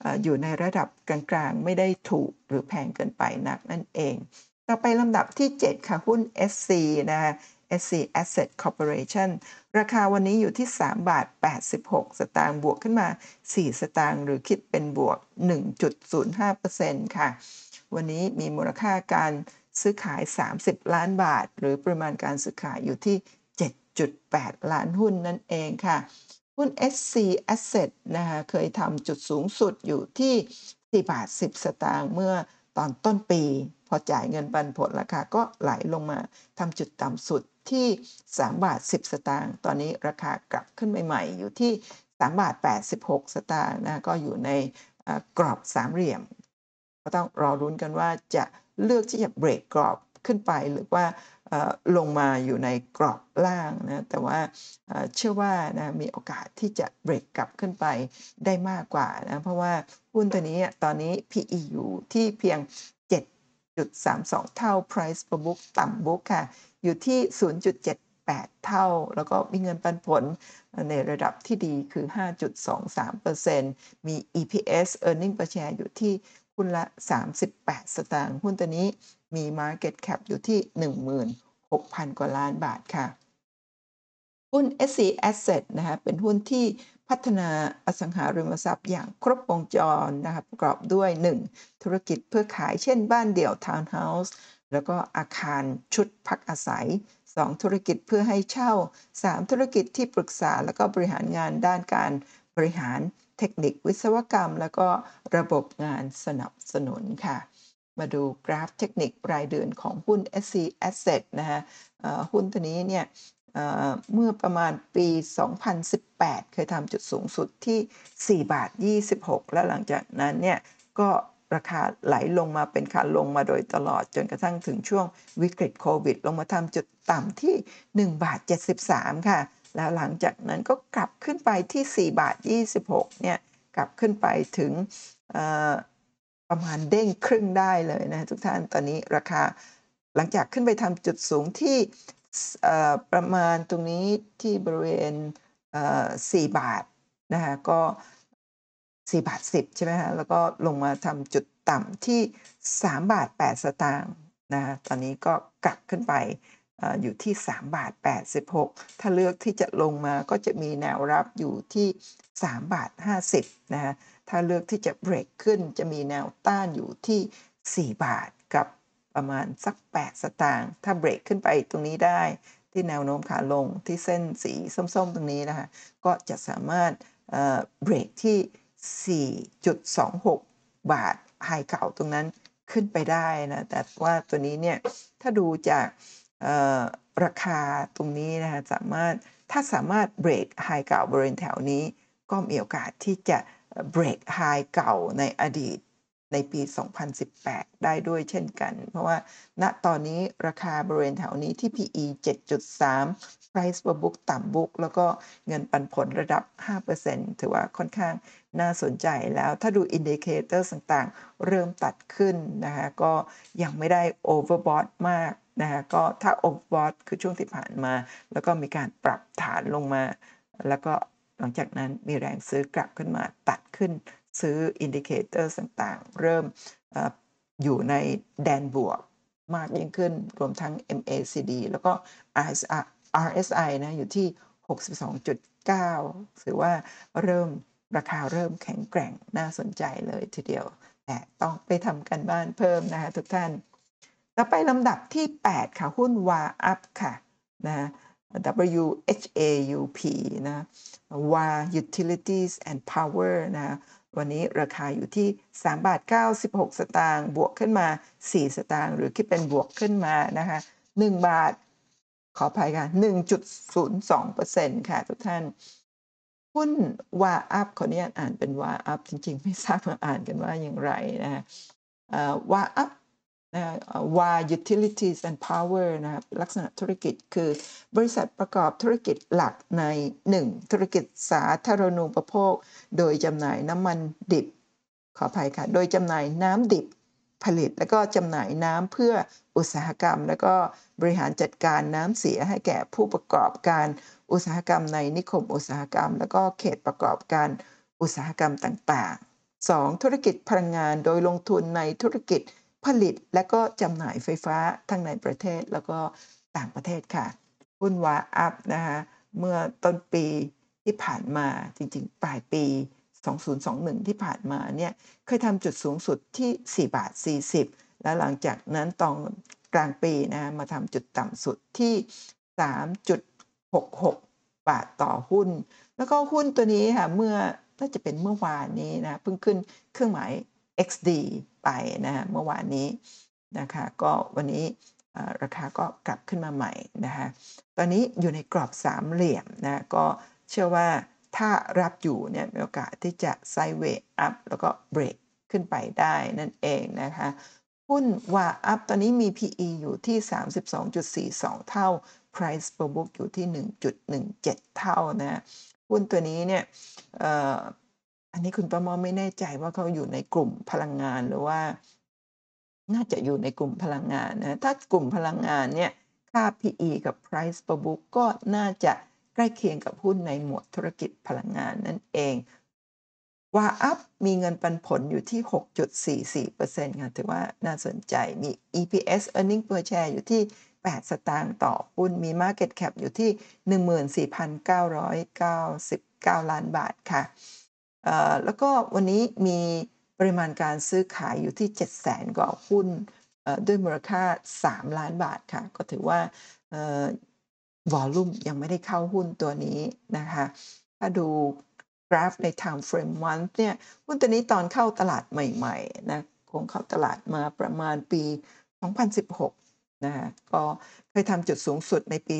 เอ่ออยู่ในระดับกลางๆ ไม่ได้ถูกหรือแพงเกินไปนักนั่นเอง ต่อไปลำดับที่ 7 ค่ะ หุ้น SC นะคะ SC Asset Corporation ราคาวันนี้อยู่ที่ 3 บาท 86 สตางค์บวกขึ้นมา 4 สตางค์หรือคิดเป็นบวก 1.05%ค่ะ วันนี้มีมูลค่าการซื้อขาย 30 ล้านบาท หรือปริมาณการซื้อขายอยู่ที่ 7.8 ล้านหุ้นนั่นเองค่ะ หุ้น SC Asset นะคะเคยทำจุดสูงสุดอยู่ที่ 4 บาท 10 สตางค์เมื่อตอนต้นปี พอจ่ายเงินปันผลราคาก็ไหลลงมาทำจุดต่ำสุด ที่ 3 บาท 10 สตางค์ตอนนี้ราคากลับขึ้นใหม่ ๆ อยู่ที่ 3 บาท 86 สตางค์นะก็อยู่ในกรอบสามเหลี่ยม ก็ต้องรอรุ้นกันว่าจะเลือกที่จะเบรกกรอบขึ้นไปหรือว่าลงมาอยู่ในกรอบล่างนะแต่ว่าเชื่อว่านะมีโอกาสที่จะเบรกกลับขึ้นไปได้มากกว่านะเพราะว่าหุ้นตัวนี้ตอนนี้ PE อยู่ที่เพียง 7.32 เท่า Price per book ต่ำ book ค่ะอยู่ที่ 0.78 เท่า แล้วก็มีเงินปันผลในระดับที่ดีคือ 5.23%มี EPS earning per share อยู่ที่หุ้นละ 38 สตางค์หุ้นตัวนี้มี Market Cap อยู่ที่ 16,000 กว่าล้านบาทค่ะหุ้น SC Asset นะคะเป็นหุ้นที่พัฒนาอสังหาริมทรัพย์อย่างครบวงจรนะคะประกอบด้วย 1. ธุรกิจเพื่อขายเช่นบ้านเดี่ยวทาวน์เฮาส์ แล้วก็อาคารชุดพักอาศัย 2. ธุรกิจเพื่อให้เช่า 3. ธุรกิจที่ปรึกษาแล้วก็บริหารงานด้านการบริหารเทคนิควิศวกรรม แล้วก็ระบบงานสนับสนุนค่ะ มาดูกราฟเทคนิครายเดือนของหุ้น SC Asset นะฮะหุ้นตัวนี้เนี่ยเมื่อประมาณปี 2018 เคยทำจุดสูงสุดที่ 4 บาท 26 แล้วหลังจากนั้นเนี่ยก็ ราคาไหลลงมาเป็นขาลงมาโดยตลอดจนกระทั่งถึงช่วงวิกฤตโควิด ลงมาทำจุดต่ำที่ 1 บาท 73 ค่ะ แล้วหลังจากนั้นก็กลับขึ้นไปที่ 4 บาท 26 เนี่ย กลับขึ้นไปถึงประมาณเด้งครึ่งได้เลยนะทุกท่านตอนนี้ราคาหลังจากขึ้นไปทำจุดสูงที่ประมาณตรงนี้ที่บริเวณ 4 บาทนะคะก็ 4บาท10 ใช่ไหมฮะแล้วก็ลงมาทำจุดต่ำที่ 3 บาท 8 สตางค์นะตอนนี้ก็กลับขึ้นไปอยู่ที่ 3 บาท 86 ถ้าเลือกที่จะลงมาก็จะมีแนวรับอยู่ที่ 3 บาท 50 นะฮะ ถ้าเลือกที่จะเบรกขึ้นจะมีแนวต้านอยู่ที่ 4 บาทกับประมาณสัก 8 สตางค์ ถ้าเบรกขึ้นไปตรงนี้ได้ที่แนวโน้มขาลงที่เส้นสีส้มๆ ตรงนี้นะคะ ก็จะสามารถเบรกที่ 4.26 บาทไฮเก่าตรงนั้นขึ้นไปได้นะแต่ว่าตัวนี้เนี่ยถ้าดูจากราคาตรงนี้นะคะสามารถถ้าสามารถเบรกไฮเก่าบริเวณแถวนี้ ก็มีโอกาสที่จะเบรกไฮเก่าในอดีตในปี 2018 ได้ด้วยเช่นกัน เพราะว่าณตอนนี้ราคาบริเวณแถวนี้ที่ PE 7.3 Price per book ต่ำ book แล้วก็เงินปันผลระดับ 5%ถือว่าค่อนข้างน่าสนใจแล้วถ้าดู indicator ต่างๆ เริ่มตัดขึ้นนะคะก็ยังไม่ได้ overbought มากนะคะก็ถ้า overbought คือช่วงที่ผ่านมา แล้วก็มีการปรับฐานลงมา แล้วก็หลังจากนั้นมีแรงซื้อกลับขึ้นมาตัดขึ้นซื้อ indicator ต่างๆ เริ่มออยู่ในแดนบวกมากยิ่งขึ้นรวมทั้ง MACD แล้วก็ RSI นะอยู่ที่ 62.9ถือว่าเริ่มราคาเริ่มแข็งแกร่งน่าสนใจเลยทีเดียว แต่ต้องไปทำกันบ้านเพิ่มนะคะทุกท่าน ต่อไปลำดับที่ 8 ค่ะหุ้นวาอัพค่ะนะ WHAUP นะ WA Utilities and Power นะ วันนี้ราคาอยู่ที่ 3 บาท 96 สตางค์บวกขึ้นมา 4 สตางค์หรือคิดเป็นบวกขึ้นมานะคะ 1 บาท ขออภัยค่ะ 1.02%ค่ะทุกท่าน หุ้นวาอัพขออนุญาตอ่านเป็นวาอัพจริงๆ ไม่ทราบมาอ่านกันว่าอย่างไรนะวาอัพวา Utilities and Power นะครับลักษณะธุรกิจคือบริษัทประกอบธุรกิจหลักใน 1. ธุรกิจสาธารณูปโภค โดยจำหน่ายน้ำมันดิบ ขออภัยค่ะ โดยจำหน่ายน้ำดิบ ผลิตและก็จำหน่ายน้ำเพื่ออุตสาหกรรม และก็บริหารจัดการน้ำเสียให้แก่ผู้ประกอบการอุตสาหกรรมในนิคมอุตสาหกรรม และก็เขตประกอบการอุตสาหกรรมต่างๆ 2. ธุรกิจพลังงานโดยลงทุนในธุรกิจผลิตและก็จำหน่ายไฟฟ้าทั้งในประเทศแล้วก็ต่างประเทศค่ะหุ้นวาอัพนะคะเมื่อต้นปีที่ผ่านมาจริงๆ ปลายปี 2021 ที่ผ่านมาเนี่ยเคยทำจุดสูงสุดที่ 4 บาท 40 และหลังจากนั้นตอนกลางปีนะมาทำจุดต่ำสุดที่ 3.66 บาทต่อหุ้น แล้วก็หุ้นตัวนี้ค่ะเมื่อน่าจะเป็นเมื่อวานนี้นะเพิ่งขึ้นเครื่องหมาย XD ไปนะฮะเมื่อวานนี้นะคะก็วันนี้ราคาก็กลับขึ้นมาใหม่นะคะตอนนี้อยู่ในกรอบสามเหลี่ยมนะก็เชื่อว่า ถ้ารับอยู่เนี่ยมีโอกาสที่จะไซเวอัพแล้วก็เบรกขึ้นไปได้นั่นเองนะคะหุ้นว่าอัพตอนนี้มี PE อยู่ที่ 32.42 เท่า Price per book อยู่ที่ 1.17 เท่านะหุ้นตัวนี้เนี่ยอ่ออันนี้คุณประมอไม่แน่ใจว่าเขาอยู่ในกลุ่มพลังงานหรือว่า น่าจะอยู่ในกลุ่มพลังงานนะถ้ากลุ่มพลังงานเนี่ยค่า PE กับ Price per book ก็น่าจะ ใกล้เคียงกับหุ้นในหมวดธุรกิจพลังงานนั่นเองวาอัพมีเงินปันผลอยู่ที่ 6.44%ค่ะถือว่าน่าสนใจมี EPS earning per share อยู่ที่ 8 สตางค์ต่อหุ้นมี Market Cap อยู่ที่ 14,999 ล้านบาทค่ะแล้วก็วันนี้มีปริมาณการซื้อขายอยู่ที่ 700,000 กว่าหุ้นด้วยมูลค่า 3 ล้านบาทค่ะ ก็ถือว่า วอลลุ่มยังไม่ได้เข้าหุ้นตัวนี้นะคะ ถ้าดูกราฟใน Time Frame Month เนี่ยหุ้นตัวนี้ตอนเข้าตลาดใหม่ๆนะคงเข้าตลาดมาประมาณปี 2016 นะคะก็เคยทำจุดสูงสุดในปี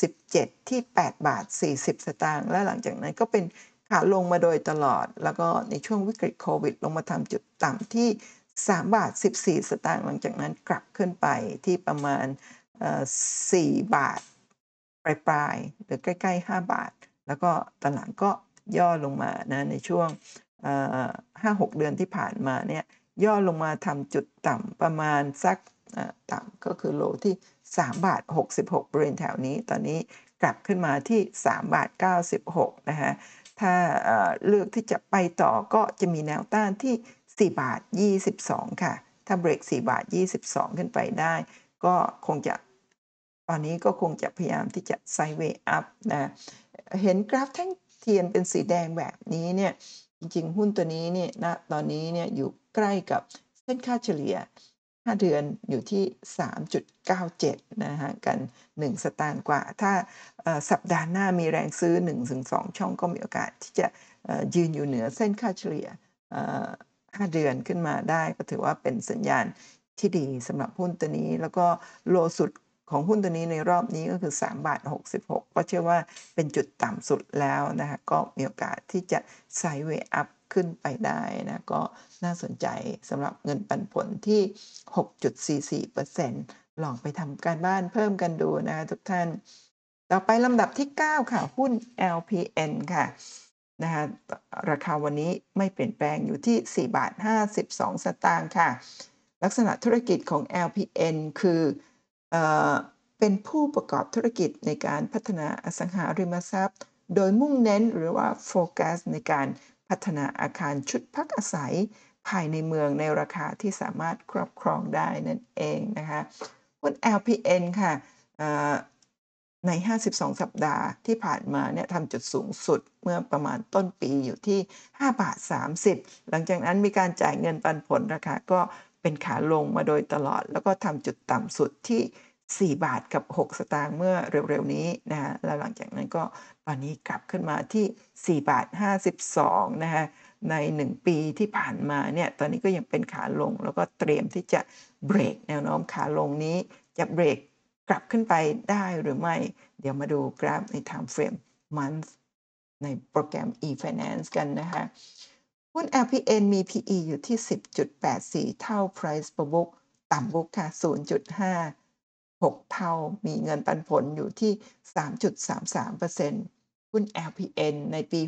2017 ที่ 8 บาท 40 สตางค์และหลังจากนั้นก็เป็นขาลงมาโดยตลอด แล้วก็ในช่วงวิกฤตโควิด ลงมาทำจุดต่ำที่ 3 บาท 14 สตางค์หลังจากนั้นกลับขึ้นไปที่ประมาณ 4 บาท ปลายๆหรือใกล้ๆ 5 บาท แล้วก็ตอนหลังก็ย่อลงมานะในช่วงเอ่อ5-6เดือนที่ผ่านมาเนี่ยย่อลงมาทำจุดต่ำประมาณสักต่ำก็คือโลที่ 3 บาท 66บริเวณแถวนี้ ตอนนี้กลับขึ้นมาที่ 3 บาท 96นะคะถ้าเอ่อเลือกที่จะไปต่อก็จะมีแนวต้านที่ 4 บาท 22 ค่ะ ถ้าเบรก 4 บาท 22 ขึ้นไปได้ ก็คงจะ ตอนนี้ก็คงจะพยายามที่จะ Sideways up นะเห็นกราฟแท่งเทียนเป็นสีแดงแบบนี้เนี่ยจริงๆ หุ้นตัวนี้เนี่ยณตอนนี้เนี่ยอยู่ใกล้กับเส้นค่าเฉลี่ย 5 เดือนอยู่ที่ 3.97 นะคะกัน 1 สตางค์กว่า ถ้าสัปดาห์หน้ามีแรงซื้อ 1-2 ช่องก็มีโอกาสที่จะยืนอยู่เหนือเส้นค่าเฉลี่ย 5 เดือนขึ้นมาได้ ก็ถือว่าเป็นสัญญาณที่ดีสำหรับหุ้นตัวนี้ แล้วก็โลสุด ของหุ้นตัวนี้ในรอบนี้ก็คือ 3 บาท 66 ก็เชื่อว่าเป็นจุดต่ำสุดแล้วนะคะก็มีโอกาสที่จะ Sideways up ขึ้นไปได้นะก็น่าสนใจสำหรับเงินปันผลที่ 6.44%ลองไปทำการบ้านเพิ่มกันดูนะคะทุกท่าน ต่อไปลำดับที่ 9 ค่ะหุ้น LPN ค่ะนะคะราคาวันนี้ไม่เปลี่ยนแปลงอยู่ที่ 4 บาท 52 สตางค์ค่ะ ลักษณะธุรกิจของ LPN คือ เป็นผู้ประกอบธุรกิจในการพัฒนาอสังหาริมทรัพย์ โดยมุ่งเน้นหรือว่าโฟกัสในการพัฒนาอาคารชุดพักอาศัย ภายในเมืองในราคาที่สามารถครอบครองได้นั่นเองนะคะหุ้น LPN ค่ะใน 52 สัปดาห์ที่ผ่านมาเนี่ยทำจุดสูงสุดเมื่อประมาณต้นปีอยู่ที่5บาท30 หลังจากนั้นมีการจ่ายเงินปันผลราคาก็ เป็นขาลงมาโดยตลอด แล้วก็ทำจุดต่ำสุดที่ 4 บาทกับ 6 สตางค์เมื่อเร็วๆนี้นะคะแล้วหลังจากนั้นก็ตอนนี้กลับขึ้นมาที่ 4 บาท 52 นะคะใน 1 ปีที่ผ่านมาเนี่ยตอนนี้ก็ยังเป็นขาลง แล้วก็เตรียมที่จะเบรกแนวโน้มขาลงนี้จะเบรกกลับขึ้นไปได้หรือไม่ เดี๋ยวมาดูกราฟใน Time Frame Month ในโปรแกรม e-finance กันนะคะ หุ้น LPN มี PE อยู่ที่ 10.84 เท่า Price per book ต่ำ book ค่ะ 0.56 เท่า มีเงินปันผลอยู่ที่ 3.33%หุ้น LPN ในปี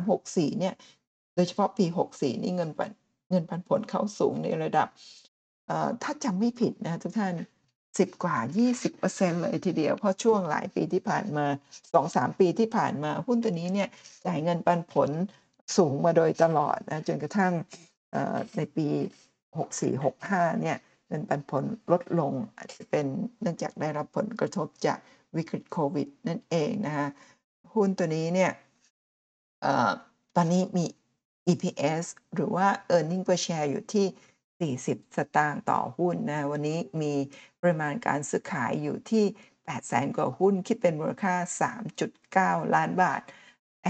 63-64 เนี่ย โดยเฉพาะปี 64 นี่เงินปันเงินปันผลเข้าสูงในระดับ ถ้าจำไม่ผิดนะทุกท่าน 10 กว่า 20%เลยทีเดียว เพราะช่วงหลายปีที่ผ่านมา 2-3 ปีที่ผ่านมา หุ้นตัวนี้เนี่ยจ่ายเงินปันผล สูงมาโดยตลอดนะจนกระทั่งในปี 64-65 เนี่ยเงินปันผลลดลงอาจจะเป็นเนื่องจากได้รับผลกระทบจากวิกฤตโควิดนั่นเองนะคะหุ้นตัวนี้เนี่ยอตอนนี้มี EPS หรือว่า earning per share อยู่ที่ 40 สตางค์ต่อหุ้นนะวันนี้มีปริมาณการซื้อขายอยู่ที่800,000กว่าหุ้น คิดเป็นมูลค่า 3.9 ล้านบาท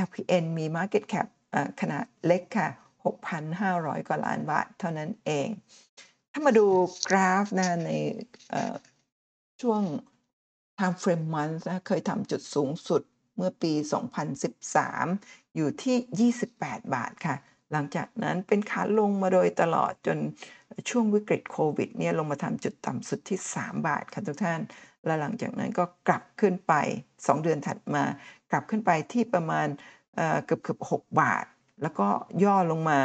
LPN มี Market Cap ขนาดเล็กค่ะ 6,500 กว่าล้านบาทเท่านั้นเอง ถ้ามาดูกราฟนะในช่วง Time Frame Month นะเคยทำจุดสูงสุดเมื่อปี 2013 อยู่ที่ 28 บาทค่ะ หลังจากนั้นเป็นขาลงมาโดยตลอดจนช่วงวิกฤตโควิดเนี่ยลงมาทำจุดต่ำสุดที่ 3 บาทค่ะทุกท่าน แล้วหลังจากนั้นก็กลับขึ้นไป 2 เดือนถัดมากลับขึ้นไปที่ประมาณ เอ่อเกือบๆ6บาท แล้วก็ย่อลงมา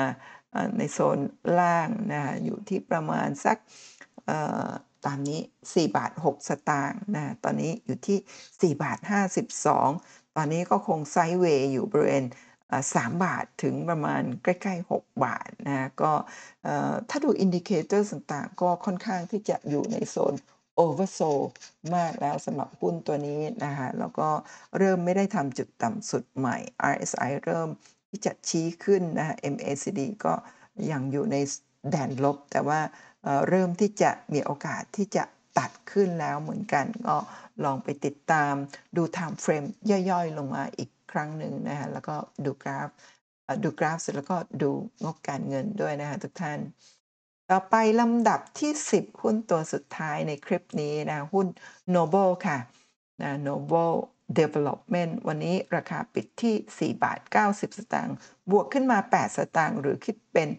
ในโซนล่างนะคะอยู่ที่ประมาณสักตามนี้ 4 บาท 6 สตางค์นะตอนนี้อยู่ที่ 4 บาท 52 ตอนนี้ก็คงไซด์เวย์อยู่บริเวณอ่า3บาทถึงประมาณใกล้ๆ 6 บาทนะคะก็ถ้าดู indicator ต่างๆ ก็ค่อนข้างที่จะอยู่ในโซน oversold มากแล้วสำหรับหุ้นตัวนี้นะคะแล้วก็เริ่มไม่ได้ทำจุดต่ำสุดใหม่ RSI เริ่มที่จะชี้ขึ้นนะคะ MACD ก็ยังอยู่ในแดนลบ แต่ว่าเริ่มที่จะมีโอกาสที่จะตัดขึ้นแล้วเหมือนกันก็ลองไปติดตามดู time frame ย่อยๆ ลงมาอีกครั้งหนึ่งนะคะแล้วก็ดูกราฟดูกราฟเสร็จแล้วก็ดูงบการเงินด้วยนะคะทุกท่าน ต่อไปลำดับที่ 10 หุ้นตัวสุดท้ายในคลิปนี้นะ หุ้น Noble ค่ะนะ Noble Development วันนี้ราคาปิดที่ 4 บาท 90 สตางค์บวกขึ้นมา 8 สตางค์หรือคิดเป็น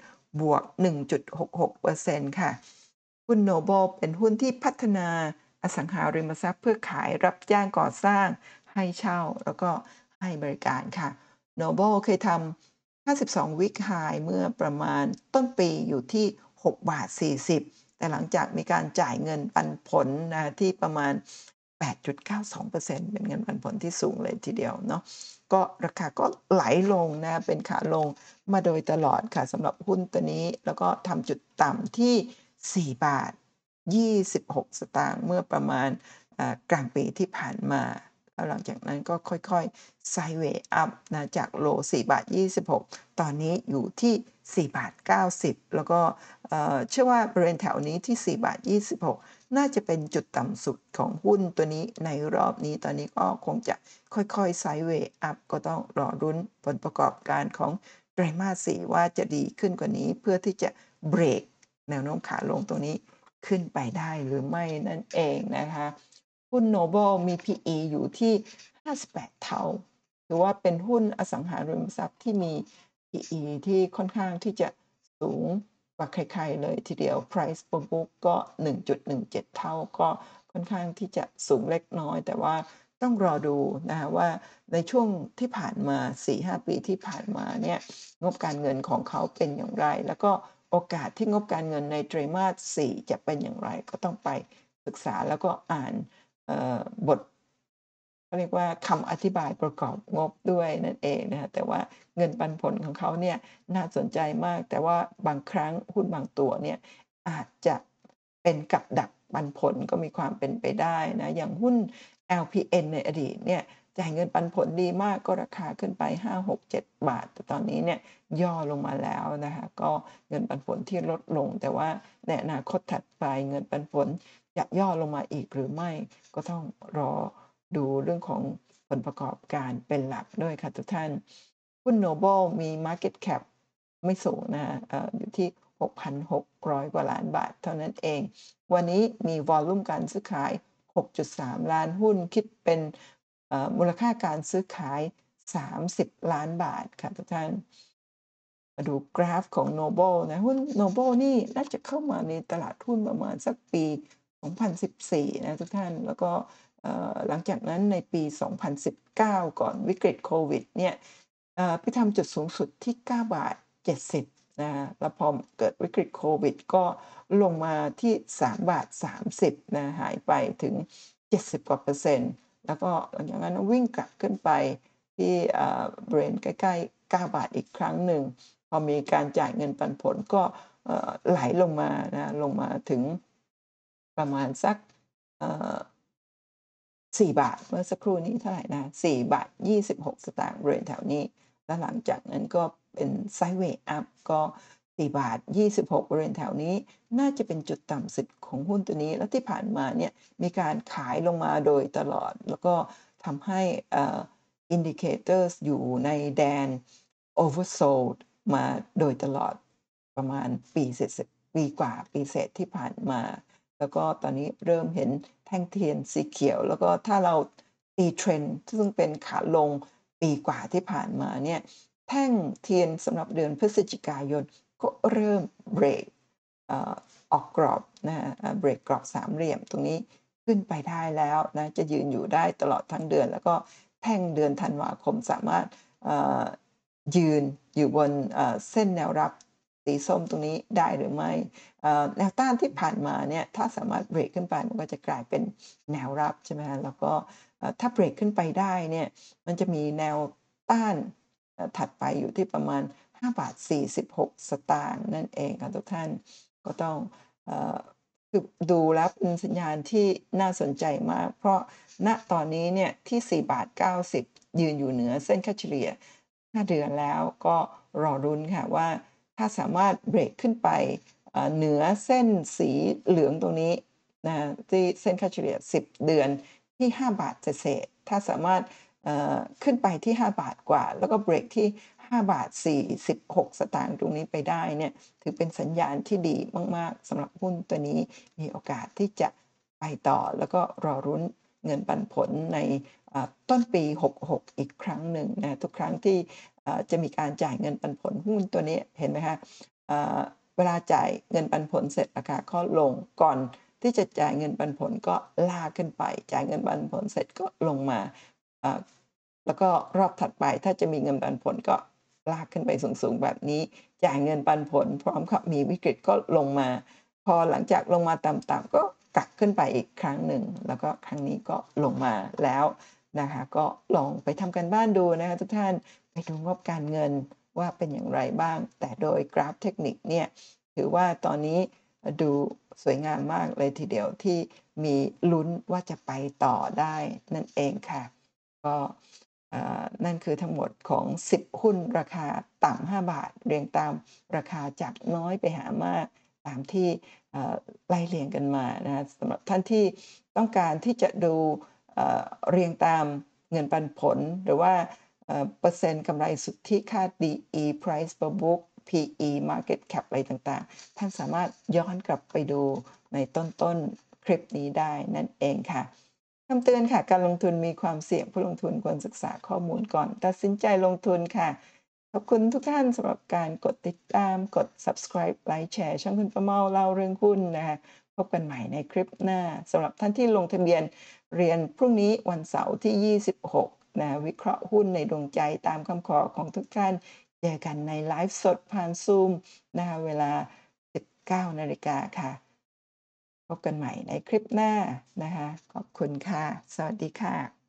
บวก 1.66%ค่ะ หุ้น Noble เป็นหุ้นที่พัฒนาอสังหาริมทรัพย์เพื่อขายรับจ้างก่อสร้าง ให้เช่าแล้วก็ให้บริการค่ะ Noble เคยทำ52 วิกไฮเมื่อประมาณต้นปีอยู่ที่ 6 บาท 40 แต่หลังจากมีการจ่ายเงินปันผลนะที่ประมาณ 8.92%เป็นเงินปันผลที่สูงเลยทีเดียวเนาะก็ราคาก็ไหลลงนะเป็นขาลงมาโดยตลอดค่ะสำหรับหุ้นตัวนี้ แล้วก็ทำจุดต่ำที่ 4 บาท 26 สตางค์เมื่อประมาณกลางปีที่ผ่านมาแล้วหลังจากนั้นก็ค่อยๆ sideway up นะจาก low 4 บาท 26 ตอนนี้อยู่ที่ 4 บาท 90 แล้วก็เชื่อว่าบริเวณแถวนี้ที่ 4 บาท 26 น่าจะเป็นจุดต่ำสุดของหุ้นตัวนี้ในรอบนี้ตอนนี้ก็คงจะค่อยๆ sideway up ก็ต้องรอลุ้นผลประกอบการของไตรมาส 4 ว่าจะดีขึ้นกว่านี้เพื่อที่จะเบรกแนวโน้มขาลงตรงนี้ขึ้นไปได้หรือไม่นั่นเองนะคะหุ้น Noble มี PE อยู่ที่ 58 เท่าถือว่าเป็นหุ้นอสังหาริมทรัพย์ที่มี PE ที่ค่อนข้างที่จะสูงกว่าใครๆเลยทีเดียว Price per book ก็ 1.17 เท่าก็ค่อนข้างที่จะสูงเล็กน้อย แต่ว่าต้องรอดูนะคะว่าในช่วงที่ผ่านมา 4-5 ปีที่ผ่านมาเนี่ยงบการเงินของเขาเป็นอย่างไร แล้วก็โอกาสที่งบการเงินในไตรมาส 4 จะเป็นอย่างไร ก็ต้องไปศึกษาแล้วก็อ่านเอ่อบท เขาเรียกว่าคำอธิบายประกอบงบด้วยนั่นเองนะคะแต่ว่าเงินปันผลของเขาเนี่ยน่าสนใจมาก แต่ว่าบางครั้งหุ้นบางตัวเนี่ยอาจจะเป็นกับดักปันผลก็มีความเป็นไปได้นะอย่างหุ้น LPN ในอดีตเนี่ยจ่ายเงินปันผลดีมากก็ราคาขึ้นไป 5 6 7 บาท แต่ตอนนี้เนี่ยย่อลงมาแล้วนะคะก็เงินปันผลที่ลดลง แต่ว่าในอนาคตถัดไปเงินปันผลจะย่อลงมาอีกหรือไม่ก็ต้องรอ ดูเรื่องของผลประกอบการเป็นหลักด้วยค่ะทุกท่าน หุ้น Noble มี Market Cap ไม่สูงนะคะอยู่ที่ 6,600 กว่าล้านบาทเท่านั้นเอง วันนี้มีวอลลุ่มการซื้อขาย 6.3 ล้านหุ้นคิดเป็นมูลค่าการซื้อขาย 30 ล้านบาทค่ะทุกท่าน มาดูกราฟของ Noble นะหุ้น Noble นี่น่าจะเข้ามาในตลาดหุ้นประมาณสักปี 2014 นะทุกท่านแล้วก็ หลังจากนั้นในปี 2019 ก่อนวิกฤตโควิดเนี่ยเอ่อไปทำจุดสูงสุดที่ 9 บาท 70นะแล้วพอเกิดวิกฤตโควิด ก็ลงมาที่ 3 บาท 30นะหายไปถึง 70 กว่าเปอร์เซ็นต์ แล้วก็หลังจากนั้นวิ่งกลับขึ้นไปที่เบริเวณใกล้ ๆ 9 บาทอีกครั้งหนึ่ง พอมีการจ่ายเงินปันผลก็ไหลลงมานะลงมาถึงประมาณสักเ4 บาท เมื่อสักครู่นี้เท่าไหร่นะ4บาท 26 สตางค์บริเวณแถวนี้ แล้วหลังจากนั้นก็เป็นไซด์เวย์อัพก็4บาท 26 บริเวณแถวนี้ น่าจะเป็นจุดต่ำสุดของหุ้นตัวนี้ แล้วที่ผ่านมาเนี่ยมีการขายลงมาโดยตลอด แล้วก็ทำให้อ่อ indicators อยู่ในแดน oversold มาโดยตลอดประมาณปีเศษปีกว่าปีเศษที่ผ่านมา แล้วก็ตอนนี้เริ่มเห็นแท่งเทียนสีเขียว แล้วก็ถ้าเราตีเทรนซึ่งเป็นขาลงปีกว่าที่ผ่านมาเนี่ยแท่งเทียนสำหรับเดือนพฤศจิกายนก็เริ่มเบรกออกกรอบนะคะเบรกกรอบสามเหลี่ยมตรงนี้ขึ้นไปได้แล้วนะจะยืนอยู่ได้ตลอดทั้งเดือน แล้วก็แท่งเดือนธันวาคมสามารถยืนอยู่บนเส้นแนวรับ สีส้มตรงนี้ได้หรือไม่แนวต้านที่ผ่านมาเนี่ยถ้าสามารถเบรกขึ้นไปมันก็จะกลายเป็นแนวรับใช่ไหมคะแล้วก็ถ้าเบรกขึ้นไปได้เนี่ยมันจะมีแนวต้านถัดไปอยู่ที่ประมาณ5บาท46 สตางค์นั่นเองค่ะทุกท่านก็ต้องเอ่อคือดูแล้วเป็นสัญญาณที่น่าสนใจมาก เพราะณตอนนี้เนี่ยที่ 4 บาท 90 ยืนอยู่เหนือเส้นค่าเฉลี่ย 5 เดือนแล้วก็รอรุ้นค่ะว่า ถ้าสามารถเบรกขึ้นไปเหนือเส้นสีเหลืองตรงนี้นะที่เส้นค่าเฉลี่ย 10 เดือนที่ 5 บาทเศษ ถ้าสามารถขึ้นไปที่ 5 บาทกว่า แล้วก็เบรกที่ 5 บาท 46 สตางค์ตรงนี้ไปได้เนี่ยถือเป็นสัญญาณที่ดีมาก ๆสำหรับหุ้นตัวนี้มีโอกาสที่จะไปต่อแล้วก็รอรุ้นเงินปันผลในต้นปี 66 อีกครั้งหนึ่งนะทุกครั้งที่ จะมีการจ่ายเงินปันผลหุ้นตัวนี้เห็นไหมคะเวลาจ่ายเงินปันผลเสร็จราคาก็ลงก่อนที่จะจ่ายเงินปันผลก็ลากขึ้นไป จ่ายเงินปันผลเสร็จก็ลงมาอ่าแล้วก็รอบถัดไปถ้าจะมีเงินปันผลก็ลากขึ้นไปสูงๆแบบนี้ จ่ายเงินปันผล พร้อมกับมีวิกฤตก็ลงมา พอหลังจากลงมาต่ำๆก็กลับขึ้นไปอีกครั้งหนึ่ง แล้วก็ครั้งนี้ก็ลงมาแล้วนะคะ ก็ลองไปทำกันบ้านดูนะคะทุกท่าน ไปดูงบการเงินว่าเป็นอย่างไรบ้าง แต่โดยกราฟเทคนิคเนี่ยถือว่าตอนนี้ดูสวยงามมากเลยทีเดียวที่มีลุ้นว่าจะไปต่อได้นั่นเองค่ะ ก็นั่นคือทั้งหมดของ 10 หุ้นราคาต่ำ5บาท เรียงตามราคาจากน้อยไปหามากตามที่ไล่เรียงกันมานะสำหรับท่านที่ต้องการที่จะดูเรียงตามเงินปันผลหรือว่า เปอร์เซ็นต์กำไรสุทธิค่า DE Price per book PE Market Cap อะไรต่างๆ ท่านสามารถย้อนกลับไปดูในต้นๆ คลิปนี้ได้นั่นเองค่ะคำเตือนค่ะ การลงทุนมีความเสี่ยงผู้ลงทุนควรศึกษาข้อมูลก่อนตัดสินใจลงทุนค่ะ ขอบคุณทุกท่านสำหรับการกดติดตามกด subscribe ไลค์แชร์ช่องคุณประเมาเล่าเรื่องหุ้นนะคะพบกันใหม่ในคลิปหน้าสำหรับท่านที่ลงทะเบียนเรียนพรุ่งนี้วันเสาร์ที่ 26 นะวิเคราะห์หุ้นในดวงใจตามคำขอของทุกท่านเจอกันในไลฟ์สดผ่านซูมนะคะเวลา 19นาฬิกาค่ะ พบกันใหม่ในคลิปหน้านะคะ ขอบคุณค่ะ สวัสดีค่ะ